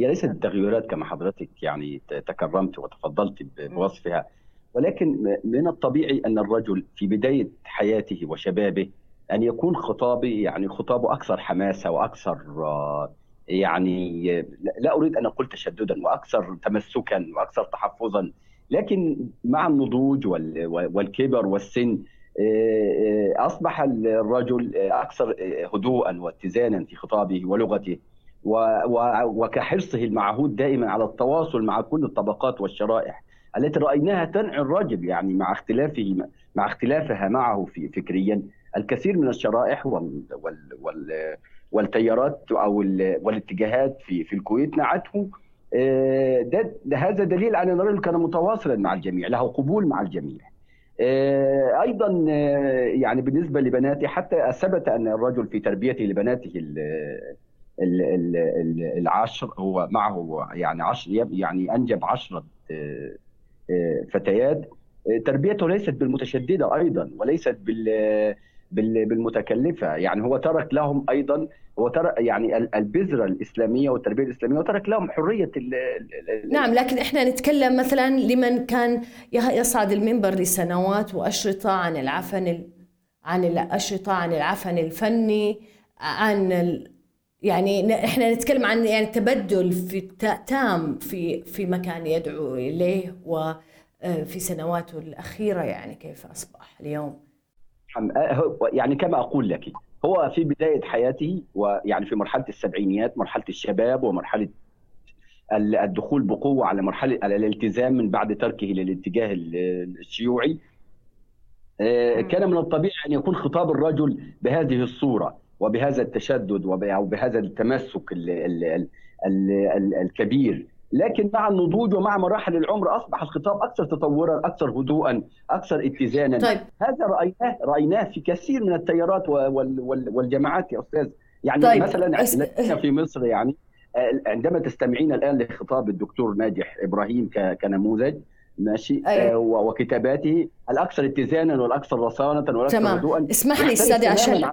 هي ليست التغيرات كما حضرتك يعني تكرمت وتفضلت بوصفها. ولكن من الطبيعي أن الرجل في بداية حياته وشبابه أن يكون خطابه يعني خطابه أكثر حماسة وأكثر يعني لا أريد أن أقول تشددا وأكثر تمسكا وأكثر تحفظا لكن مع النضوج والكبر والسن أصبح الرجل أكثر هدوءا واتزانا في خطابه ولغته وكحرصه المعهود دائما على التواصل مع كل الطبقات والشرائح التي رأيناها تنعي الرجل يعني مع اختلافه مع اختلافها معه في فكريا. الكثير من الشرائح وال وال وال والتيارات أو ال- والاتجاهات في في الكويت نعته آه، ده, ده هذا دليل على ان الرجل كان متواصلا مع الجميع له قبول مع الجميع. آه، أيضا آه، يعني بالنسبة لبناتي حتى ثبت أن الرجل في تربيته لبناته ال- ال- ال- ال- العشر هو معه يعني عشر يعني أنجب عشرة آه، آه، فتيات. آه، تربيته ليست بالمتشددة أيضا وليست بال- بالمتكلفة يعني هو ترك لهم أيضا هو ترك يعني ال- البذرة الإسلامية والتربية الإسلامية وترك لهم حرية ال- ال- ال- نعم لكن إحنا نتكلم مثلا لمن كان يصعد المنبر لسنوات وأشرطة عن العفن ال... عن الأشرطة عن العفن الفني عن. يعني إحنا نتكلم عن يعني تبدل في تا- تام في في مكان يدعو إليه وفي سنواته الأخيرة يعني كيف أصبح اليوم آه، يعني كما أقول لك هو في بداية حياته ويعني في مرحلة السبعينيات مرحلة الشباب ومرحلة ال- الدخول بقوة على مرحلة على الالتزام من بعد تركه للاتجاه ال- الشيوعي. آه، كان من الطبيعي أن يكون خطاب الرجل بهذه الصورة وبهذا التشدد وب- أو بهذا التمسك ال- ال- ال- ال- ال- الكبير. لكن مع النضوج ومع مراحل العمر أصبح الخطاب أكثر تطورا أكثر هدوءا أكثر اتزانا. طيب. هذا رأيناه رأيناه في كثير من التيارات والجماعات يا أستاذ. يعني طيب، مثلا أس- في مصر يعني آه، عندما تستمعين الآن لخطاب الدكتور ناجح إبراهيم كنموذج ماشي أيوة. آه، و- وكتاباته الأكثر اتزانا والأكثر رصانة والأكثر تمام. هدوءا. اسمح لي تماماً عشان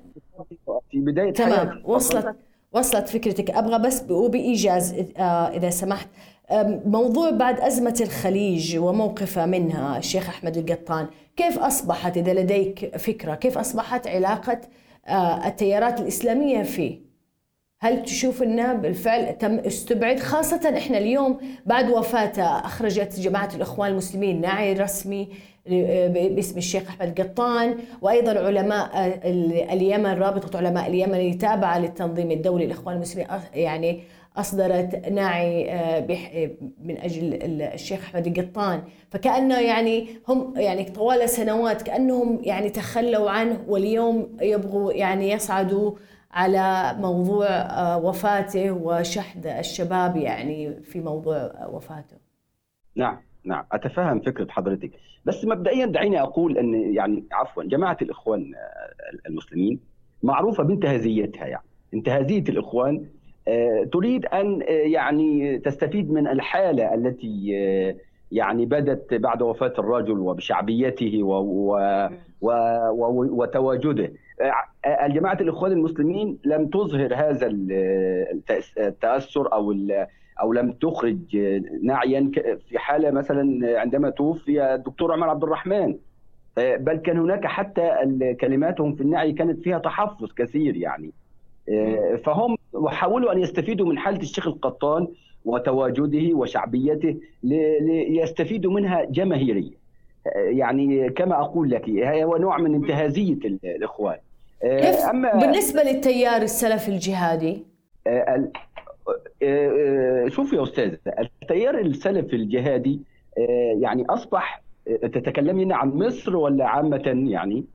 في بداية تمام. حياته. وصلت. وصلت فكرتك. أبغى بس وبإيجاز آه، إذا سمحت. موضوع بعد أزمة الخليج وموقفه منها الشيخ أحمد القطان كيف أصبحت إذا لديك فكرة؟ كيف أصبحت علاقة آه، التيارات الإسلامية فيه؟ هل تشوف انه بالفعل تم استبعد؟ خاصة إحنا اليوم بعد وفاته أخرجت جماعة الإخوان المسلمين ناعي رسمي باسم الشيخ أحمد قطان وأيضا علماء اليمن رابطة علماء اليمن اللي تابعة للتنظيم الدولي الاخوان المسلمين يعني أصدرت ناعي بح- من أجل الشيخ أحمد القطان فكأنه يعني هم يعني طوال سنوات كأنهم يعني تخلوا عنه واليوم يبغوا يعني يصعدوا على موضوع آه، وفاته وشحذ الشباب يعني في موضوع آه، وفاته. نعم نعم. أتفهم فكرة حضرتك. بس مبدئيا دعيني أقول أن يعني عفوا جماعة الإخوان آه، المسلمين معروفة بانتهازيتها يعني. انتهازية الإخوان آه، تريد أن آه، يعني تستفيد من الحالة التي يعني بدت بعد وفاة الرجل وبشعبيته و و و و وتواجده. الجماعه الإخوان المسلمين لم تظهر هذا التأثر أو أو لم تخرج نعيا في حالة مثلا عندما توفي الدكتور عمر عبد الرحمن. بل كان هناك حتى كلماتهم في النعي كانت فيها تحفظ كثير يعني. فهم حاولوا أن يستفيدوا من حالة الشيخ القطان وتواجده وشعبيته ليستفيدوا منها جماهيريا. يعني كما أقول لك هو نوع من انتهازية ال- الإخوان. أما بالنسبة للتيار السلفي الجهادي؟ ال- آه، شوف يا أستاذ التيار السلفي الجهادي آه، يعني أصبح آه، تتكلمين عن مصر ولا عامة يعني؟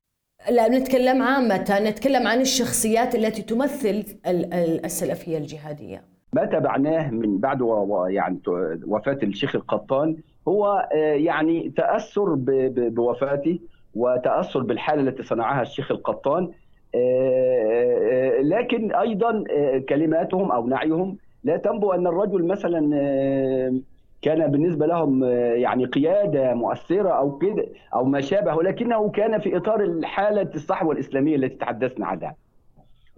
لا نتكلم عامة نتكلم عن الشخصيات التي تمثل ال- ال- السلفية الجهادية. ما تابعناه من بعد يعني وفاة الشيخ القطان. هو آه، يعني ب- بوفاته وتأثر بالحالة التي صنعها الشيخ القطان. آه، آه، لكن أيضا آه، كلماتهم أو نعيهم لا تنبو أن الرجل مثلا آه، كان بالنسبة لهم آه، يعني قيادة مؤثرة أو كده أو ما شابه ولكنه كان في إطار الحاله الصحوة الإسلامية التي تحدثنا عنها.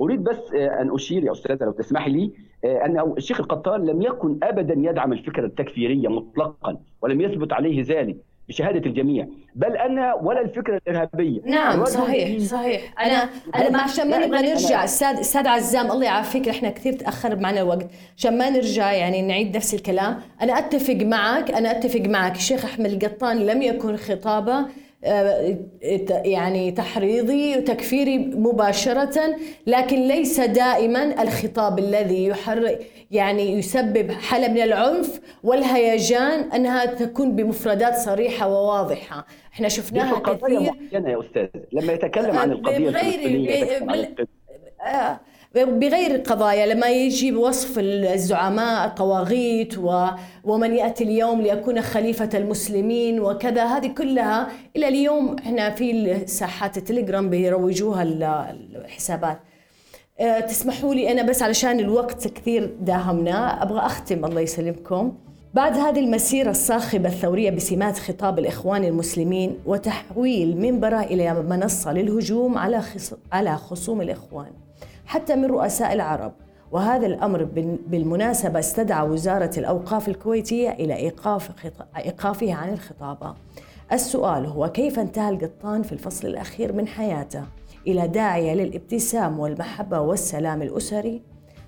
أريد بس آه، أن أشير يا أستاذة لو تسمح لي آه، ان الشيخ القطان لم يكن ابدا يدعم الفكرة التكفيرية مطلقا ولم يثبت عليه ذلك بشهادة الجميع بل ان ولا الفكرة الإرهابية. نعم صحيح صحيح. أنا أنا ما عشان ما نبغى نرجع أستاذ أستاذ عزام الله يعافيك إحنا كثير تأخر معنا الوقت. عشان ما نرجع يعني نعيد نفس الكلام. أنا أتفق معك أنا أتفق معك. الشيخ أحمد القطان لم يكن خطابه يعني تحريضي وتكفيري مباشرة لكن ليس دائما الخطاب الذي يحرك يعني يسبب حالة من العنف والهيجان أنها تكون بمفردات صريحة وواضحة. إحنا شفناها كثير. معينة يا أستاذ. لما يتكلم عن بال- القضية. آه، بغير القضايا لما يجي بوصف الزعماء الطواغيت و... ومن يأتي اليوم ليكون خليفة المسلمين وكذا هذه كلها إلى اليوم إحنا في ساحات التليجرام بيروجوها الحسابات. أه، تسمحوا لي أنا بس علشان الوقت كثير داهمنا أبغى أختم الله يسلمكم. بعد هذه المسيرة الصاخبة الثورية بسمات خطاب الإخوان المسلمين وتحويل منبره إلى منصة للهجوم على على خصوم الإخوان. حتى من رؤساء العرب. وهذا الأمر بالمناسبة استدعى وزارة الأوقاف الكويتية إلى إيقاف إيقافه عن الخطابة. السؤال هو كيف انتهى القطان في الفصل الأخير من حياته؟ إلى داعية للابتسام والمحبة والسلام الأسري؟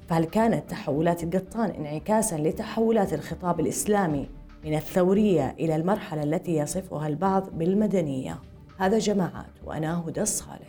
فهل كانت تحولات القطان انعكاسا لتحولات الخطاب الإسلامي من الثورية إلى المرحلة التي يصفها البعض بالمدنية؟ هذا جماعات وأنا هدى الصالح.